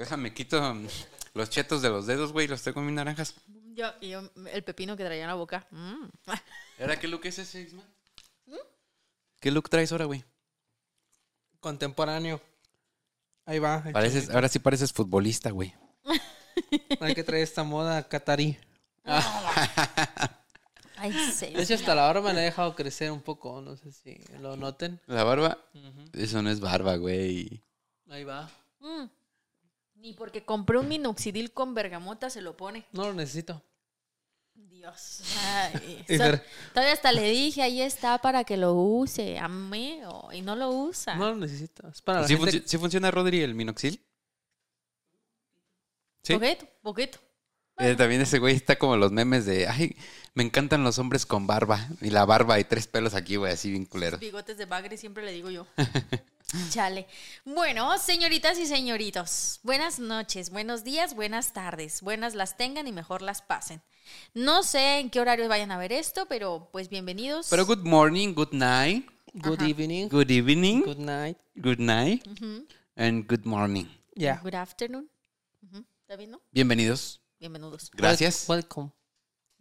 Déjame quito mm, los chetos de los dedos, güey, y los tengo en mis naranjas. Yo, y yo, el pepino que traía en la boca. Mm. ¿Ahora qué look es ese, Isma? ¿Qué look traes ahora, güey? Contemporáneo. Ahí va. ahora sí pareces futbolista, güey. Hay que traer esta moda catarí. Ay, sí. De hecho, hasta la barba me la he dejado crecer un poco. No sé si lo noten. La barba, eso no es barba, güey. Ahí va. Mm. Ni porque compré un minoxidil con bergamota se lo pone. No lo necesito. Dios. Ay, so- ver- todavía hasta le dije, ahí está para que lo use, amigo. Y no lo usa. No lo necesito. Es para la ¿Sí, gente- sí funciona, Rodri, el minoxil? ¿Sí? Poquito, poquito. Eh, también ese güey está como los memes de, ay, me encantan los hombres con barba. Y la barba y tres pelos aquí, güey, así bien culeros. Bigotes de bagre, siempre le digo yo. Chale. Bueno, señoritas y señoritos, buenas noches, buenos días, buenas tardes. Buenas las tengan y mejor las pasen. No sé en qué horario vayan a ver esto, pero pues bienvenidos. Pero good morning, good night, Good evening. good evening, Good night. good night, and good morning. Ya. Good afternoon. ¿Está bien, no? Bienvenidos. Bienvenidos. Gracias. Wel- Welcome.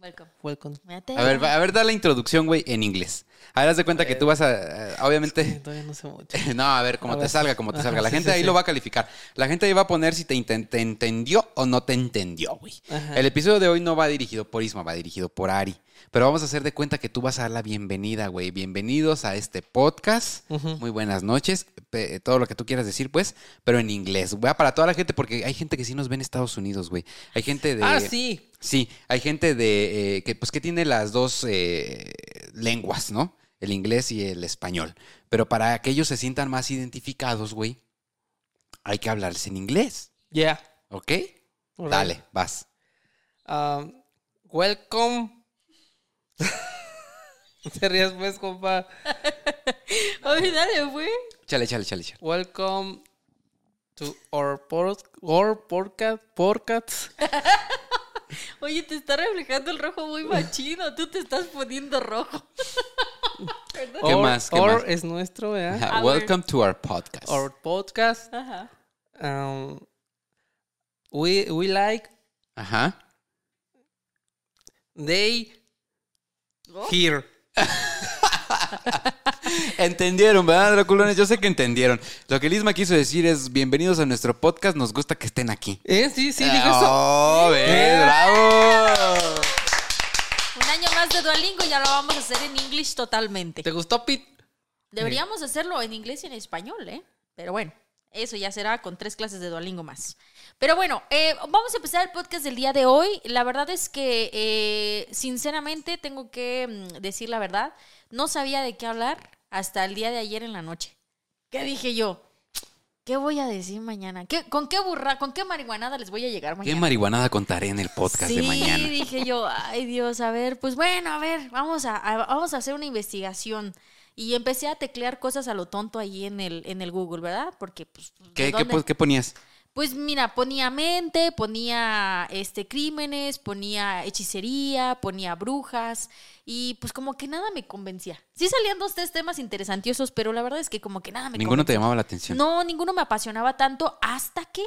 Welcome. Welcome. A ver, va- a ver, da la introducción, güey, en inglés. A ver, haz de cuenta que tú vas a, eh, obviamente... Todavía no sé mucho. No, a ver, como A te ver. salga, como te salga. La sí, gente sí, ahí sí. lo va a calificar. La gente ahí va a poner si te, inten- te entendió o no te entendió, güey. El episodio de hoy no va dirigido por Isma, va dirigido por Ari. Pero vamos a hacer de cuenta que tú vas a dar la bienvenida, güey. Bienvenidos a este podcast. Muy buenas noches. Pe- todo lo que tú quieras decir, pues, pero en inglés. Va para toda la gente, porque hay gente que sí nos ve en Estados Unidos, güey. Hay gente de. Ah, sí. Sí, hay gente de eh, que pues que tiene las dos eh, lenguas, ¿no? El inglés y el español. Pero para que ellos se sientan más identificados, güey, hay que hablarles en inglés, Yeah. ¿ok? Dale, vas. Um, welcome. Te rías pues, compa. Ay, dale, güey. Chale, chale, chale, chale. Welcome to our, por our podcast. podcast. Oye, te está reflejando el rojo muy machino. Tú te estás poniendo rojo. ¿Qué Or- más? ¿Qué or más? es nuestro. Welcome to our podcast. Our podcast. Ajá. Um, we, we like Ajá. they Oh. here. Entendieron, ¿verdad, Draculones? Yo sé que entendieron. Lo que Lisma quiso decir es, bienvenidos a nuestro podcast, nos gusta que estén aquí. Eh, sí, sí, dijo eso. ¡Oh, ves, Eh. bravo! Un año más de Duolingo y ya lo vamos a hacer en inglés totalmente. ¿Te gustó, Pete? Deberíamos hacerlo en inglés y en español, ¿eh? Pero bueno, eso ya será con tres clases de Duolingo más. Pero bueno, eh, vamos a empezar el podcast del día de hoy. La verdad es que, eh, sinceramente, tengo que mm, decir la verdad. No sabía de qué hablar hasta el día de ayer en la noche. ¿Qué dije yo? ¿Qué voy a decir mañana? ¿Qué, ¿Con qué burra, con qué marihuanada les voy a llegar ¿Qué mañana? marihuanada contaré en el podcast de Sí, mañana? dije yo, ay Dios, a ver, pues bueno, a ver, vamos a, a- vamos a hacer una investigación. Y empecé a teclear cosas a lo tonto ahí en el, en el Google, ¿verdad? Porque, pues, ¿de ¿Qué, qué, qué ponías? Pues mira, ponía mente, ponía este crímenes, ponía hechicería, ponía brujas y pues como que nada me convencía. Sí salían dos tres temas interesantiosos, pero la verdad es que como que nada me Ninguno te llamaba la atención. No, ninguno me apasionaba tanto hasta que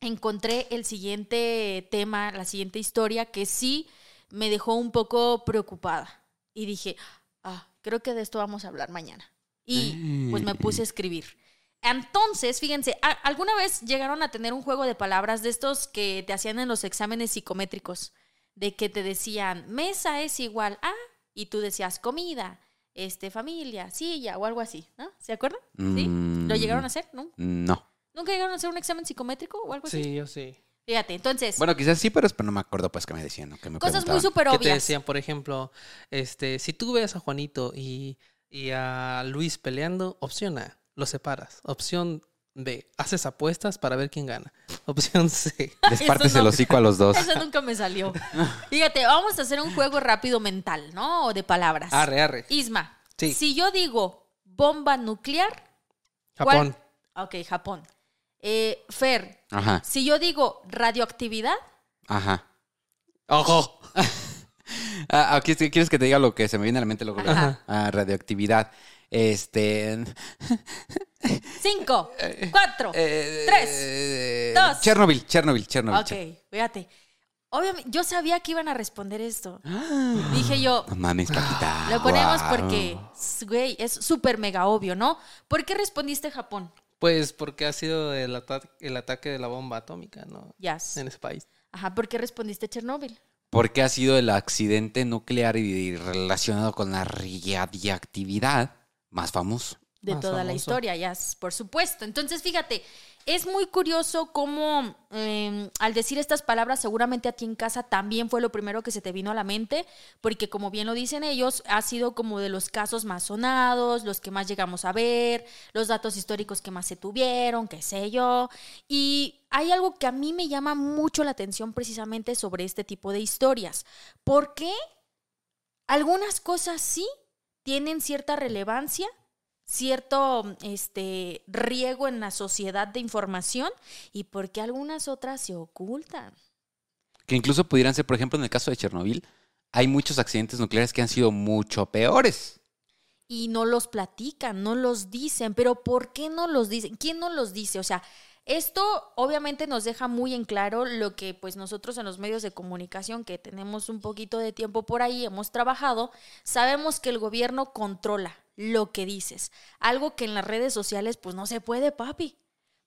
encontré el siguiente tema, la siguiente historia que sí me dejó un poco preocupada. Y dije, ah, creo que de esto vamos a hablar mañana. Y pues me puse a escribir. Entonces, fíjense, ¿a- ¿alguna vez llegaron a tener un juego de palabras de estos que te hacían en los exámenes psicométricos? De que te decían, mesa es igual a, y tú decías comida, este, familia, silla o algo así, ¿no? ¿Se acuerdan? ¿Sí? Mm. ¿Lo llegaron a hacer? ¿No? No. ¿Nunca llegaron a hacer un examen psicométrico o algo así? Sí, yo sí. Fíjate, entonces, Bueno, quizás sí, pero, pero no me acuerdo pues que me decían. ¿no? Que me cosas muy súper Que te obvias. decían, por ejemplo, este, si tú ves a Juanito y, y a Luis peleando, opción A, lo separas. Opción B, haces apuestas para ver quién gana. Opción C. Les Eso partes no. el hocico a los dos. Eso nunca me salió. Fíjate, vamos a hacer un juego rápido mental, ¿no? O de palabras. Arre, arre. Isma, Sí. si yo digo bomba nuclear, ¿cuál- Japón. Ok, Japón. Eh, Fer, Ajá, si yo digo radioactividad, ajá. ¡Ojo! Ah, aquí sí, ¿Quieres que te diga lo que se me viene a la mente luego? luego? Ajá. Ah, radioactividad. Este. Cinco, cuatro, eh, tres, eh, dos. Chernobyl, Chernobyl, Chernobyl. Ok, fíjate. Obviamente, yo sabía que iban a responder esto. Dije yo, No mames, capitán. lo ponemos porque, güey, es súper mega obvio, ¿no? ¿Por qué respondiste Japón? Pues porque ha sido el, ata- el ataque de la bomba atómica, ¿no? Yes. En ese país. Ajá, ¿por qué respondiste Chernóbil? Porque ha sido el accidente nuclear y relacionado con la radiactividad más famoso. de Más toda la historia, ya, por supuesto. Entonces, fíjate, es muy curioso cómo eh, al decir estas palabras, seguramente a ti en casa también fue lo primero que se te vino a la mente, porque como bien lo dicen ellos, ha sido como de los casos más sonados, los que más llegamos a ver, los datos históricos que más se tuvieron, qué sé yo. Y hay algo que a mí me llama mucho la atención precisamente sobre este tipo de historias. ¿Por qué algunas cosas sí tienen cierta relevancia, cierto este, riego en la sociedad de información y por qué algunas otras se ocultan. Que incluso pudieran ser, por ejemplo, en el caso de Chernobyl, hay muchos accidentes nucleares que han sido mucho peores. Y no los platican, no los dicen, pero ¿por qué no los dicen? ¿Quién no los dice? O sea, esto obviamente nos deja muy en claro lo que pues nosotros en los medios de comunicación que tenemos un poquito de tiempo por ahí, hemos trabajado, sabemos que el gobierno controla lo que dices, algo que en las redes sociales pues no se puede, papi.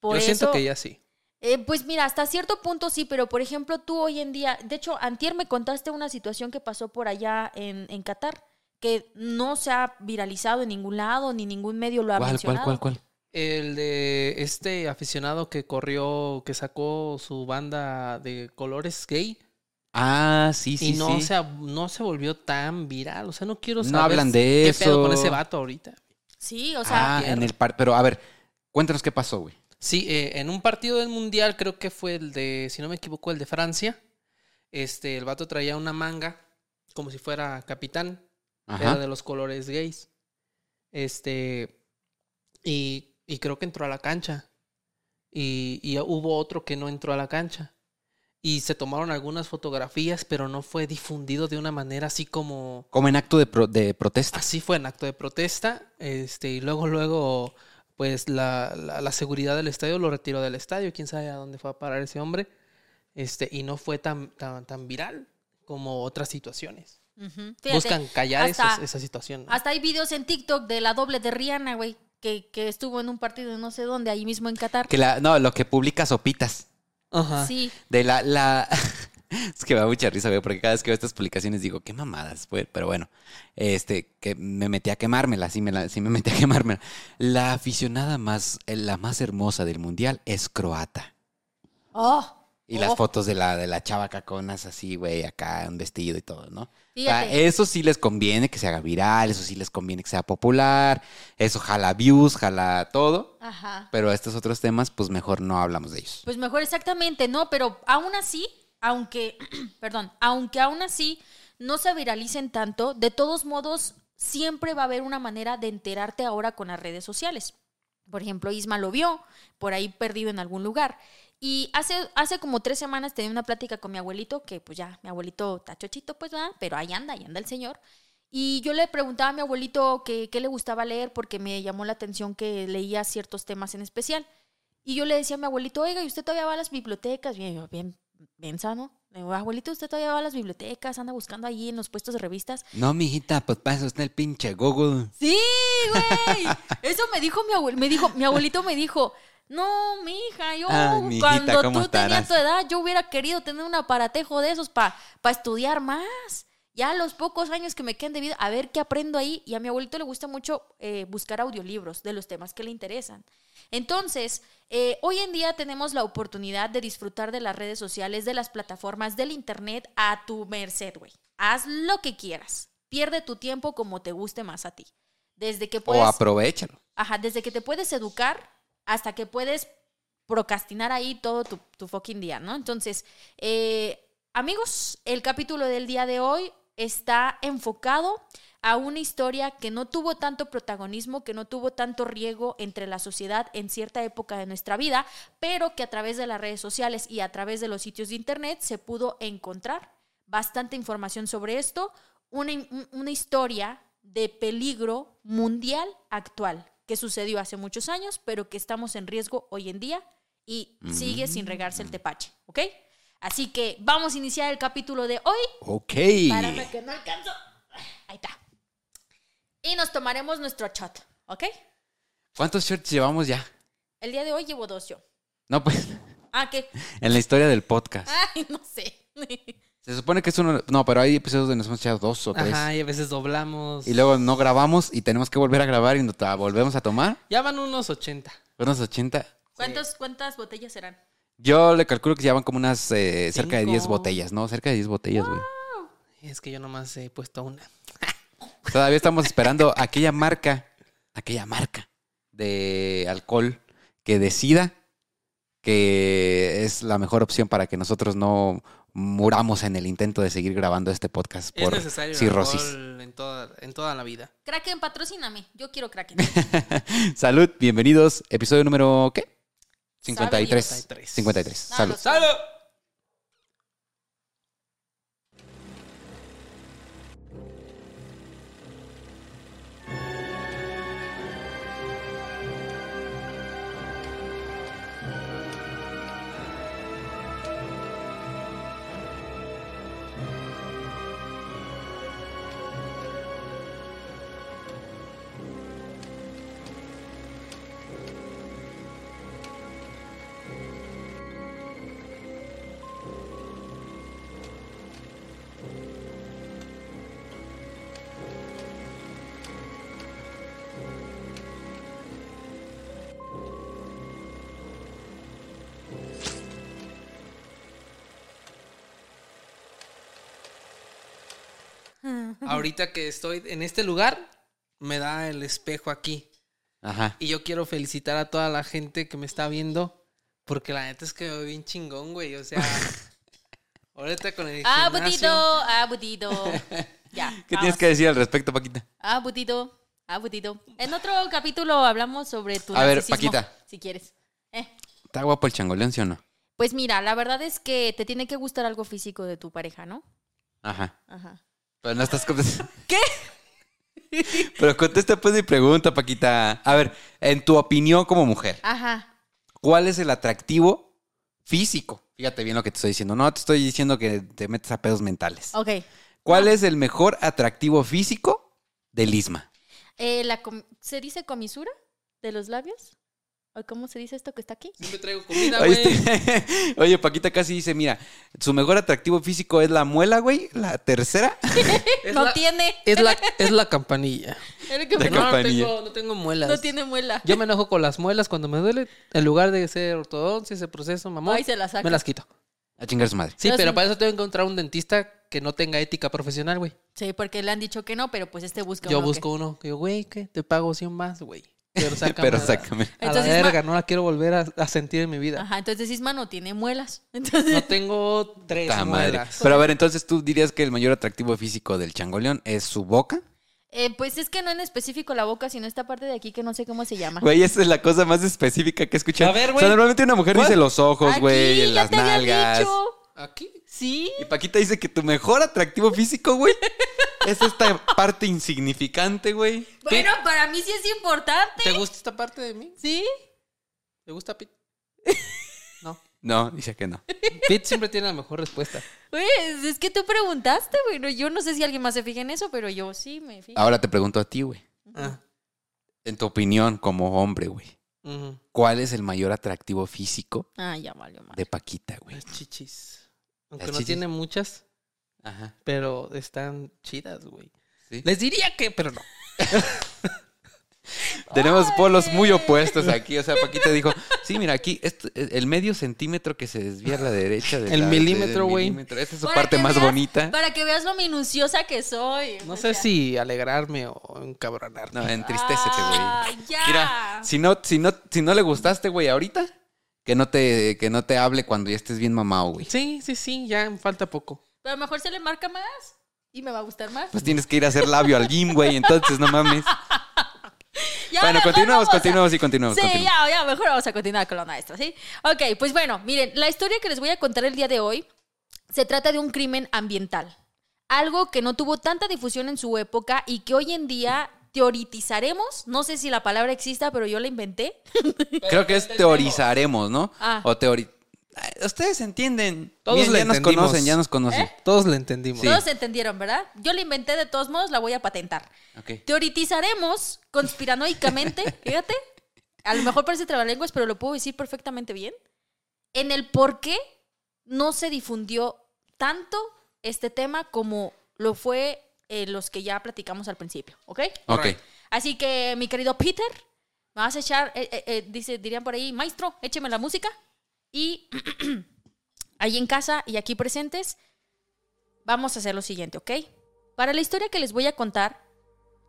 Por Yo siento eso- que ya sí. Eh, pues mira, hasta cierto punto sí, pero por ejemplo tú hoy en día, de hecho, antier me contaste una situación que pasó por allá en, en Qatar, que no se ha viralizado en ningún lado, ni ningún medio lo ha ¿Cuál, cuál, mencionado. cuál, cuál? El de este aficionado que corrió, que sacó su banda de colores gay Ah, sí, sí, y no, sí. se, no se volvió tan viral. O sea, no quiero No saber hablan de qué pedo con eso. ese vato ahorita. Sí, o sea, ah, en el par... Pero a ver, cuéntanos qué pasó, güey. Sí, eh, en un partido del Mundial, creo que fue el de, si no me equivoco, el de Francia. Este, el vato traía una manga como si fuera capitán, era Ajá. de los colores gays. Este, y, y creo que entró a la cancha. Y, y hubo otro que no entró a la cancha. Y se tomaron algunas fotografías, pero no fue difundido de una manera así como... Como en acto de, pro- de protesta. Así fue en acto de protesta. Este, y luego, luego, pues la, la, la seguridad del estadio lo retiró del estadio. Quién sabe a dónde fue a parar ese hombre. Este, y no fue tan, tan, tan viral como otras situaciones. ujú. Fíjate, Buscan callar hasta- esos- esa situación. ¿no? Hasta hay videos en TikTok de la doble de Rihanna, güey, que, que estuvo en un partido de no sé dónde, ahí mismo en Qatar. Que la, no, lo que publica Sopitas. Ajá. Sí, De la, la... es que me da mucha risa, güey, porque cada vez que veo estas publicaciones digo, qué mamadas, güey. Pero bueno, este, que me metí a quemármela, sí me, la- sí me metí a quemármela. La aficionada más, eh, la más hermosa del mundial es croata. oh, Y las oh, fotos de la, de la chava caconas así, güey, acá, un vestido y todo, ¿no? O sea, eso sí les conviene que se haga viral, eso sí les conviene que sea popular, eso jala views, jala todo. Ajá. Pero estos otros temas, pues mejor no hablamos de ellos. Pues mejor exactamente, ¿no? Pero aún así, aunque, perdón, aunque aún así no se viralicen tanto, de todos modos, siempre va a haber una manera de enterarte ahora con las redes sociales. Por ejemplo, Isma lo vio por ahí perdido en algún lugar. Y hace, hace como tres semanas tenía una plática con mi abuelito, que pues ya, mi abuelito está chochito, pues va, pero ahí anda, ahí anda el señor. Y yo le preguntaba a mi abuelito que- qué le gustaba leer porque me llamó la atención que leía ciertos temas en especial. Y yo le decía a mi abuelito, oiga, ¿y usted todavía va a las bibliotecas? Bien, bien, bien sano. Le digo, abuelito, ¿usted todavía va a las bibliotecas? ¿Anda buscando allí en los puestos de revistas? No, mijita, pues eso está el pinche Google. Sí, güey. Eso me dijo mi abuelo. Me dijo, mi abuelito me dijo, no, mija, yo Ay, mijita, cuando ¿cómo tú tenías estarás? tu edad, yo hubiera querido tener un aparatejo de esos para estudiar más. Ya los pocos años que me quedan de vida, a ver qué aprendo ahí. Y a mi abuelito le gusta mucho eh, buscar audiolibros de los temas que le interesan. Entonces, eh, hoy en día tenemos la oportunidad de disfrutar de las redes sociales, de las plataformas, del internet a tu merced, güey. Haz lo que quieras. Pierde tu tiempo como te guste más a ti. Desde que puedes, O aprovechalo. ajá, desde que te puedes educar hasta que puedes procrastinar ahí todo tu, tu fucking día, ¿no? Entonces, eh, amigos, el capítulo del día de hoy está enfocado a una historia que no tuvo tanto protagonismo, que no tuvo tanto riego entre la sociedad en cierta época de nuestra vida, pero que a través de las redes sociales y a través de los sitios de internet se pudo encontrar bastante información sobre esto, una, una historia de peligro mundial actual que sucedió hace muchos años, pero que estamos en riesgo hoy en día y sigue sin regarse el tepache, ¿ok? Así que vamos a iniciar el capítulo de hoy. Ok. Párame que no alcanzo. Ahí está. Y nos tomaremos nuestro shot, ¿ok? ¿Cuántos shirts llevamos ya? El día de hoy llevo dos yo. No, pues, Ah, ¿qué? en la historia del podcast. Ay, no sé. Se supone que es uno. No, pero hay episodios donde nos hemos echado dos o tres. Ajá, y a veces doblamos. Y luego no grabamos y tenemos que volver a grabar y nos volvemos a tomar. Ya van unos 80. Unos 80. ¿Cuántos, ¿Cuántas botellas serán? Yo le calculo que llevan como unas eh, cerca de 10 Cinco. botellas, ¿no? Cerca de 10 botellas, güey. Es que yo nomás he puesto una. Todavía estamos esperando aquella marca, aquella marca de alcohol que decida que es la mejor opción para que nosotros no muramos en el intento de seguir grabando este podcast Es por necesario el cirrosis. en toda, en toda la vida. Kraken, patrocíname. Yo quiero Kraken. Salud, bienvenidos. Episodio número ¿qué? 53. Sabe 53. 53. Ah, Salud. ¡Salud! Ahorita que estoy en este lugar, me da el espejo aquí. Ajá. Y yo quiero felicitar a toda la gente que me está viendo. Porque la neta es que me veo bien chingón, güey. O sea, ahorita con el ah, gimnasio- butito, ah, butito. Ya. ¿Qué vamos. tienes que decir al respecto, Paquita? Ah, butito, ah. En otro capítulo hablamos sobre tu A ver, Paquita. Si quieres. Eh, ¿Está guapo el changoleón, sí o no? Pues mira, la verdad es que te tiene que gustar algo físico de tu pareja, ¿no? Ajá. Ajá. Pero no estás contestando. ¿Qué? Pero contesta pues mi pregunta, Paquita. A ver, en tu opinión como mujer, Ajá. ¿cuál es el atractivo físico? Fíjate bien lo que te estoy diciendo. No te estoy diciendo que te metes a pedos mentales. Ok. ¿Cuál es el mejor atractivo físico del Isma? Eh, la com- ¿Se dice comisura de los labios? ¿O cómo se dice esto que está aquí? Siempre traigo comida, güey. Oye, Paquita casi dice, mira, su mejor atractivo físico es la muela, güey, la tercera. Es no la- tiene. Es la, es la campanilla. El que No, no tengo, no tengo muelas. no tiene muela. Yo me enojo con las muelas cuando me duele. En lugar de ser ortodoncia, ese proceso, mamón, Ay, se la saca. me las quito. A chingar su madre. Sí, Yo pero sí. para eso tengo que encontrar un dentista que no tenga ética profesional, güey. Sí, porque le han dicho que no, pero pues este busca Yo uno busco uno que yo, güey, ¿qué? Te pago 100 más, güey. Pero sácame. Pero sácame. A Entonces, la ma- verga, no la quiero volver a, a sentir en mi vida. Ajá, entonces Isma no tiene muelas. Entonces, No tengo tres Ta madre. muelas. Pero a ver, entonces tú dirías que el mayor atractivo físico del changoleón es su boca. eh, pues es que no en específico la boca, sino esta parte de aquí que no sé cómo se llama. Güey, esa es la cosa más específica que he escuchado. A ver, O güey. sea, normalmente una mujer ¿Cuál? dice los ojos, güey, las te había nalgas. dicho. Aquí. Sí. Y Paquita dice que tu mejor atractivo físico, güey, es esta parte insignificante, güey. Bueno, para mí sí es importante. ¿Te gusta esta parte de mí? ¿Sí? ¿Te gusta Pete? No. No, dice que no. Pete siempre tiene la mejor respuesta. Pues es que tú preguntaste, bueno, yo no sé si alguien más se fija en eso, pero yo sí me fijo. Ahora te pregunto a ti, güey. Ah. En tu opinión, como hombre, güey, ujú. ¿cuál es el mayor atractivo físico Ah, ya valió mal. de Paquita, güey? Las chichis. Aunque Las no chichis. tiene muchas, Ajá. pero están chidas, güey. ¿sí? Les diría que, pero no. Tenemos polos muy opuestos aquí. O sea, Paquita dijo, sí, mira, aquí esto- el medio centímetro que se desvía a la derecha. de El la- milímetro, güey. Esa es su Para parte más veas- bonita. Para que veas lo minuciosa que soy. No o sé sea. si alegrarme o encabronarme. No, entristécete, güey. Ah. Mira, si no, si no, si no le gustaste, güey, ahorita, que no te, que no te hable cuando ya estés bien mamado, güey. Sí, sí, sí, ya me falta poco. Pero a lo mejor se le marca más y me va a gustar más. Pues tienes que ir a hacer labio al gym, güey. Entonces, no mames. Ya, bueno, continuamos, vamos a- continuamos y continuamos. Sí, continuamos. ya, ya, mejor vamos a continuar con lo nuestro, ¿sí? Ok, pues bueno, miren, la historia que les voy a contar el día de hoy se trata de un crimen ambiental. algo que no tuvo tanta difusión en su época y que hoy en día teorizaremos, no sé si la palabra exista, pero yo la inventé. Creo que es teorizaremos, ¿no? Ah. O teori... Ustedes entienden. Todos Bien, le ya nos conocen, ya nos conocen. Todos lo entendimos. Sí. Todos entendieron, ¿verdad? Yo la inventé de todos modos, la voy a patentar. Ok. Teorizaremos conspiranoicamente, fíjate, a lo mejor parece trabalenguas, pero lo puedo decir perfectamente bien, en el por qué no se difundió tanto este tema como lo fue eh, los que ya platicamos al principio, ¿ok? Ok. Así que, mi querido Peter, me vas a echar, eh, eh, eh, dice, dirían por ahí, maestro, écheme la música. Y ahí en casa y aquí presentes, vamos a hacer lo siguiente, ¿ok? Para la historia que les voy a contar,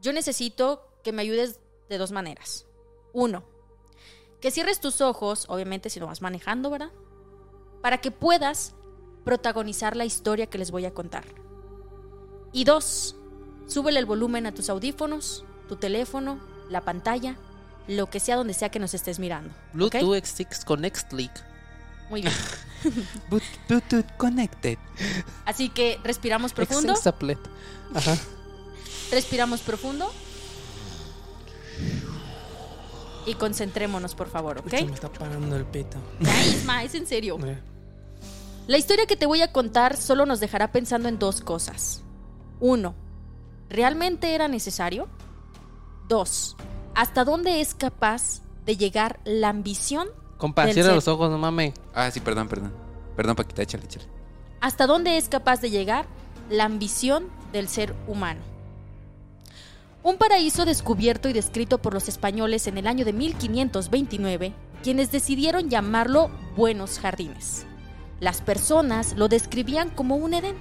yo necesito que me ayudes de dos maneras. Uno, que cierres tus ojos, obviamente si lo vas manejando, ¿verdad? Para que puedas protagonizar la historia que les voy a contar. Y dos, súbele el volumen a tus audífonos, tu teléfono, la pantalla, lo que sea donde sea que nos estés mirando. Bluetooth X6 Connect Leak. Muy bien. Bluetooth connected. Así que respiramos profundo. Ajá. Respiramos profundo. Y concentrémonos, por favor, ¿ok? Se me está parando el pito. Isma, es en serio. La historia que te voy a contar solo nos dejará pensando en dos cosas. Uno, ¿realmente era necesario? Dos, ¿hasta dónde es capaz de llegar la ambición? Compa, Del cierra ser. los ojos, no mames. Ah, sí, perdón, perdón. Perdón, Paquita, échale, échale. ¿Hasta dónde es capaz de llegar la ambición del ser humano? Un paraíso descubierto y descrito por los españoles en el año de 1529, quienes decidieron llamarlo Buenos Jardines. Las personas lo describían como un Edén,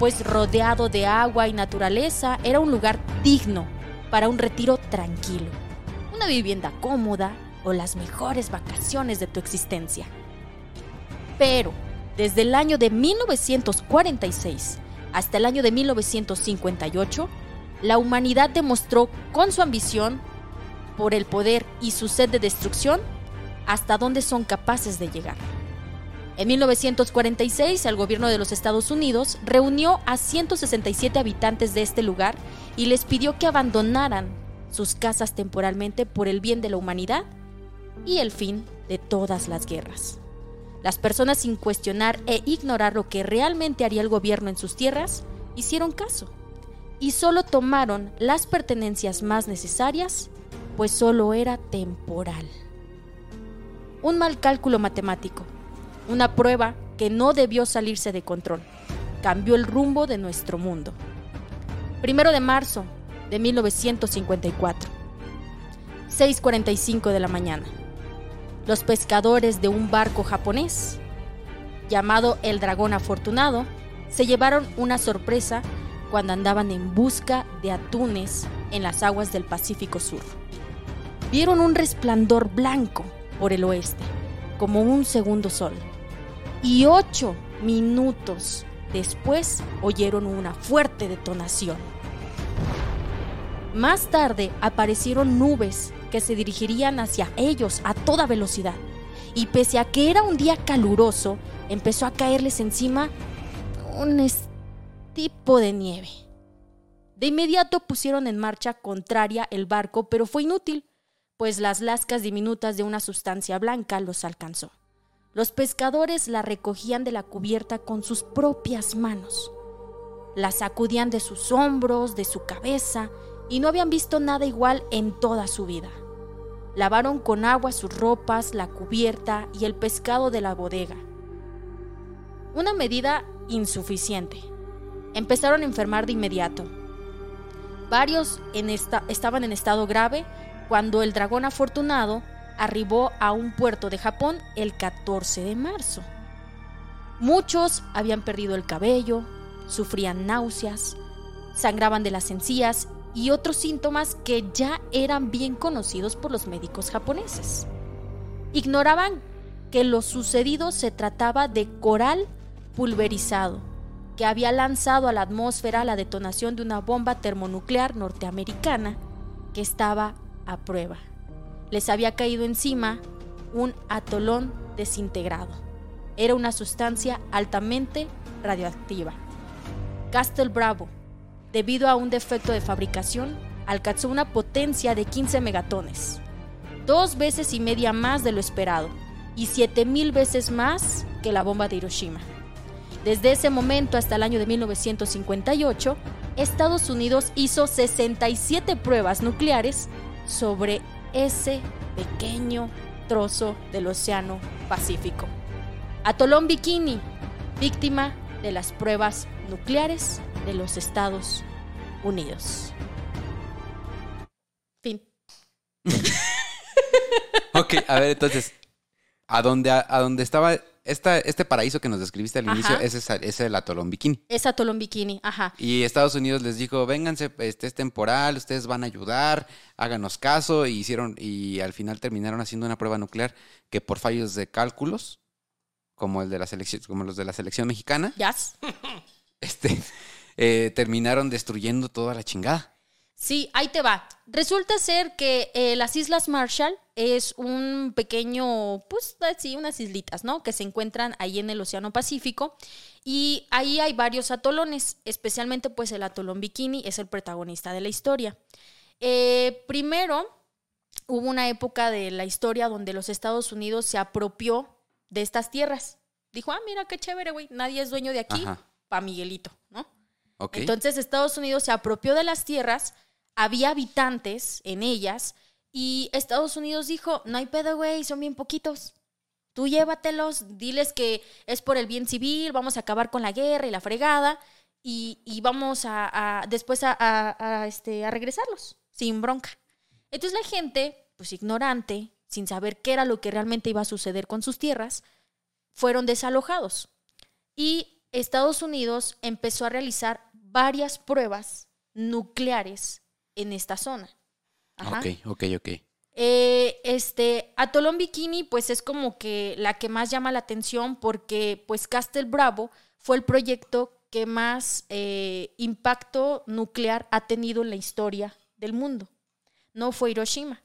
pues rodeado de agua y naturaleza era un lugar digno para un retiro tranquilo, una vivienda cómoda o las mejores vacaciones de tu existencia. Pero, desde el año de 1946 hasta el año de 1958, la humanidad demostró con su ambición por el poder y su sed de destrucción hasta dónde son capaces de llegar. En 1946, el gobierno de los Estados Unidos reunió a 167 habitantes de este lugar y les pidió que abandonaran sus casas temporalmente por el bien de la humanidad y el fin de todas las guerras. Las personas sin cuestionar e ignorar lo que realmente haría el gobierno en sus tierras, hicieron caso y solo tomaron las pertenencias más necesarias, pues solo era temporal. Un mal cálculo matemático, una prueba que no debió salirse de control, cambió el rumbo de nuestro mundo. Primero de marzo de 1954, 6.45 de la mañana los pescadores de un barco japonés llamado el Dragón Afortunado se llevaron una sorpresa cuando andaban en busca de atunes en las aguas del Pacífico Sur. Vieron un resplandor blanco por el oeste, como un segundo sol, y ocho minutos después oyeron una fuerte detonación. Más tarde aparecieron nubes que se dirigirían hacia ellos a toda velocidad. Y pese a que era un día caluroso, empezó a caerles encima un tipo de nieve. De inmediato pusieron en marcha contraria el barco, pero fue inútil, pues las lascas diminutas de una sustancia blanca los alcanzó. Los pescadores la recogían de la cubierta con sus propias manos. La sacudían de sus hombros, de su cabeza, y no habían visto nada igual en toda su vida. Lavaron con agua sus ropas, la cubierta y el pescado de la bodega. Una medida insuficiente. Empezaron a enfermar de inmediato. Varios en esta- estaban en estado grave cuando el dragón afortunado arribó a un puerto de Japón el 14 de marzo. Muchos habían perdido el cabello, sufrían náuseas, sangraban de las encías y otros síntomas que ya eran bien conocidos por los médicos japoneses. Ignoraban que lo sucedido se trataba de coral pulverizado, que había lanzado a la atmósfera la detonación de una bomba termonuclear norteamericana que estaba a prueba. Les había caído encima un atolón desintegrado. Era una sustancia altamente radioactiva. Castle Bravo, debido a un defecto de fabricación, alcanzó una potencia de 15 megatones, dos veces y media más de lo esperado y 7000 veces más que la bomba de Hiroshima. Desde ese momento hasta el año de 1958, Estados Unidos hizo 67 pruebas nucleares sobre ese pequeño trozo del Océano Pacífico. Atolón Bikini, víctima de las pruebas nucleares de los Estados Unidos. Fin. Ok, a ver, entonces, a donde, a, estaba esta, este paraíso que nos describiste al Ajá. inicio, es, es el atolón bikini. Es Atolón Bikini, ajá. Y Estados Unidos les dijo, vénganse, este es temporal, ustedes van a ayudar, háganos caso, y hicieron, y al final terminaron haciendo una prueba nuclear que por fallos de cálculos, como el de la selección, como los de la selección mexicana, ¿Yas? este, eh, terminaron destruyendo toda la chingada. Sí, ahí te va. Resulta ser que eh, las Islas Marshall es un pequeño, pues sí, unas islitas, ¿no? Que se encuentran ahí en el Océano Pacífico. Y ahí hay varios atolones, especialmente pues el atolón Bikini es el protagonista de la historia. Eh, primero, hubo una época de la historia donde los Estados Unidos se apropió de estas tierras. Dijo, ah, mira qué chévere, güey, nadie es dueño de aquí, Ajá. pa' Miguelito, ¿no? Ok. Entonces Estados Unidos se apropió de las tierras, había habitantes en ellas y Estados Unidos dijo, no hay pedo, güey, son bien poquitos. Tú llévatelos, diles que es por el bien civil, vamos a acabar con la guerra y la fregada y, y vamos a, después a, a- a, este, a regresarlos sin bronca. Entonces la gente, pues ignorante, sin saber qué era lo que realmente iba a suceder con sus tierras, fueron desalojados. Y Estados Unidos empezó a realizar varias pruebas nucleares en esta zona. Ajá. Ok, ok, ok. Eh, este, Atolón Bikini, pues es como que la que más llama la atención porque, pues, Castle Bravo fue el proyecto que más eh, impacto nuclear ha tenido en la historia del mundo. No fue Hiroshima.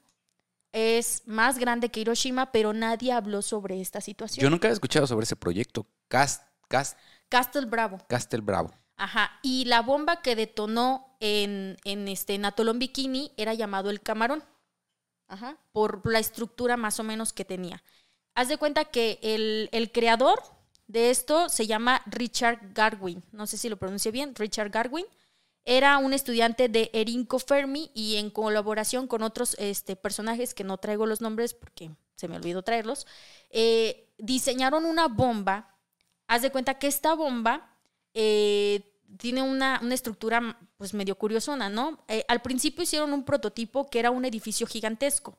Es más grande que Hiroshima, pero nadie habló sobre esta situación. Yo nunca había escuchado sobre ese proyecto. Cast, Cast, Castle Bravo. Castle Bravo. Ajá. Y la bomba que detonó en, en, este, en Atolón Bikini era llamado el camarón. Ajá. Por la estructura más o menos que tenía. Haz de cuenta que el, el creador de esto se llama Richard Garwin. No sé si lo pronuncio bien. Richard Garwin. Era un estudiante de Erinco Fermi y en colaboración con otros este, personajes que no traigo los nombres porque se me olvidó traerlos, eh, diseñaron una bomba. Haz de cuenta que esta bomba eh, tiene una, una estructura pues medio curiosona, ¿no? Eh, al principio hicieron un prototipo que era un edificio gigantesco,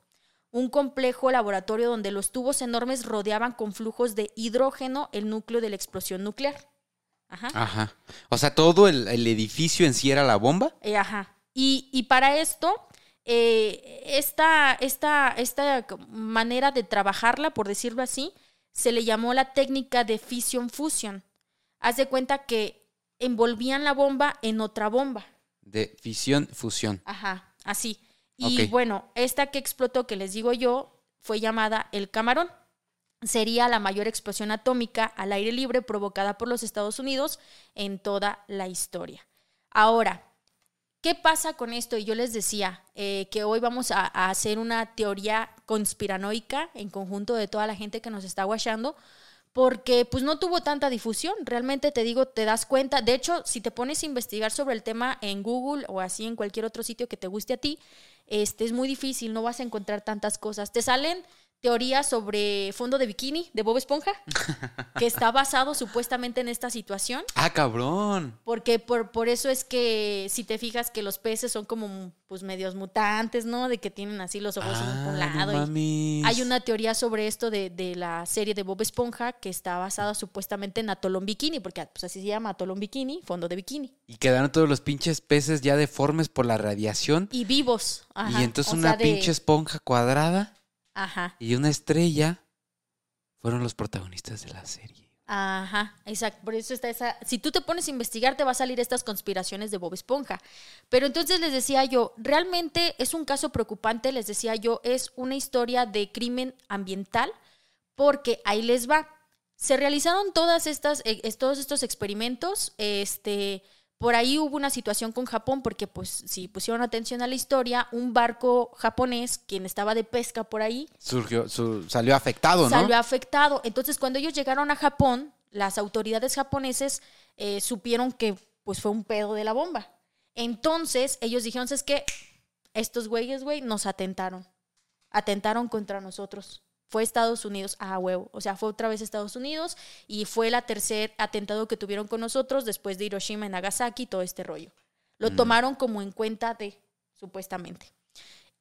un complejo laboratorio donde los tubos enormes rodeaban con flujos de hidrógeno el núcleo de la explosión nuclear. Ajá. Ajá. O sea, todo el, el edificio en sí era la bomba. Eh, ajá. Y, y para esto, eh, esta, esta, esta manera de trabajarla, por decirlo así, se le llamó la técnica de fission fusion. Haz de cuenta que envolvían la bomba en otra bomba. De fisión, fusión. Ajá, así. Y bueno, esta que explotó, que les digo yo, fue llamada el camarón. Sería la mayor explosión atómica al aire libre provocada por los Estados Unidos en toda la historia. Ahora, ¿qué pasa con esto? Y yo les decía eh, que hoy vamos a, a hacer una teoría conspiranoica en conjunto de toda la gente que nos está guachando, porque pues no tuvo tanta difusión. Realmente te digo, te das cuenta. De hecho, si te pones a investigar sobre el tema en Google o así en cualquier otro sitio que te guste a ti, este es muy difícil, no vas a encontrar tantas cosas. Te salen teorías sobre fondo de bikini de Bob Esponja, que está basado supuestamente en esta situación. Ah, cabrón. Porque por, por eso es que si te fijas que los peces son como pues medios mutantes, ¿no? De que tienen así los ojos Ah, por un no lado. y- mames. hay una teoría sobre esto de, de la serie de Bob Esponja que está basada supuestamente en Atolón Bikini, porque pues así se llama Atolón Bikini, fondo de bikini. Y quedaron todos los pinches peces ya deformes por la radiación. Y vivos. Ajá. y entonces o una de- pinche esponja cuadrada Ajá. y una estrella fueron los protagonistas de la serie. Ajá, exacto. Por eso está esa. Si tú te pones a investigar, te va a salir estas conspiraciones de Bob Esponja. Pero entonces les decía yo, realmente es un caso preocupante, les decía yo, es una historia de crimen ambiental, porque ahí les va. Se realizaron todas estas, eh, todos estos experimentos, este, Por ahí hubo una situación con Japón porque, pues, si pusieron atención a la historia, un barco japonés, quien estaba de pesca por ahí, Surgió, su- salió afectado, ¿no? salió afectado. Entonces, cuando ellos llegaron a Japón, las autoridades japoneses eh, supieron que pues fue un pedo de la bomba. Entonces, ellos dijeron, es que estos güeyes, güey, nos atentaron. Atentaron contra nosotros. Fue Estados Unidos a huevo. O sea, fue otra vez Estados Unidos y fue el tercer atentado que tuvieron con nosotros después de Hiroshima y Nagasaki, todo este rollo. Lo Mm. tomaron como en cuenta de, supuestamente.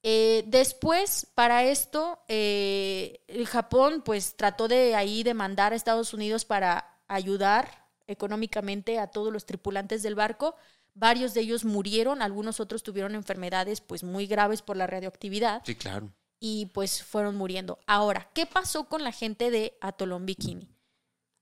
Eh, después, para esto, eh, el Japón pues trató de ahí demandar a Estados Unidos para ayudar económicamente a todos los tripulantes del barco. Varios de ellos murieron, algunos otros tuvieron enfermedades pues muy graves por la radioactividad Sí, claro. Y pues fueron muriendo. Ahora, ¿qué pasó con la gente de Atolón Bikini?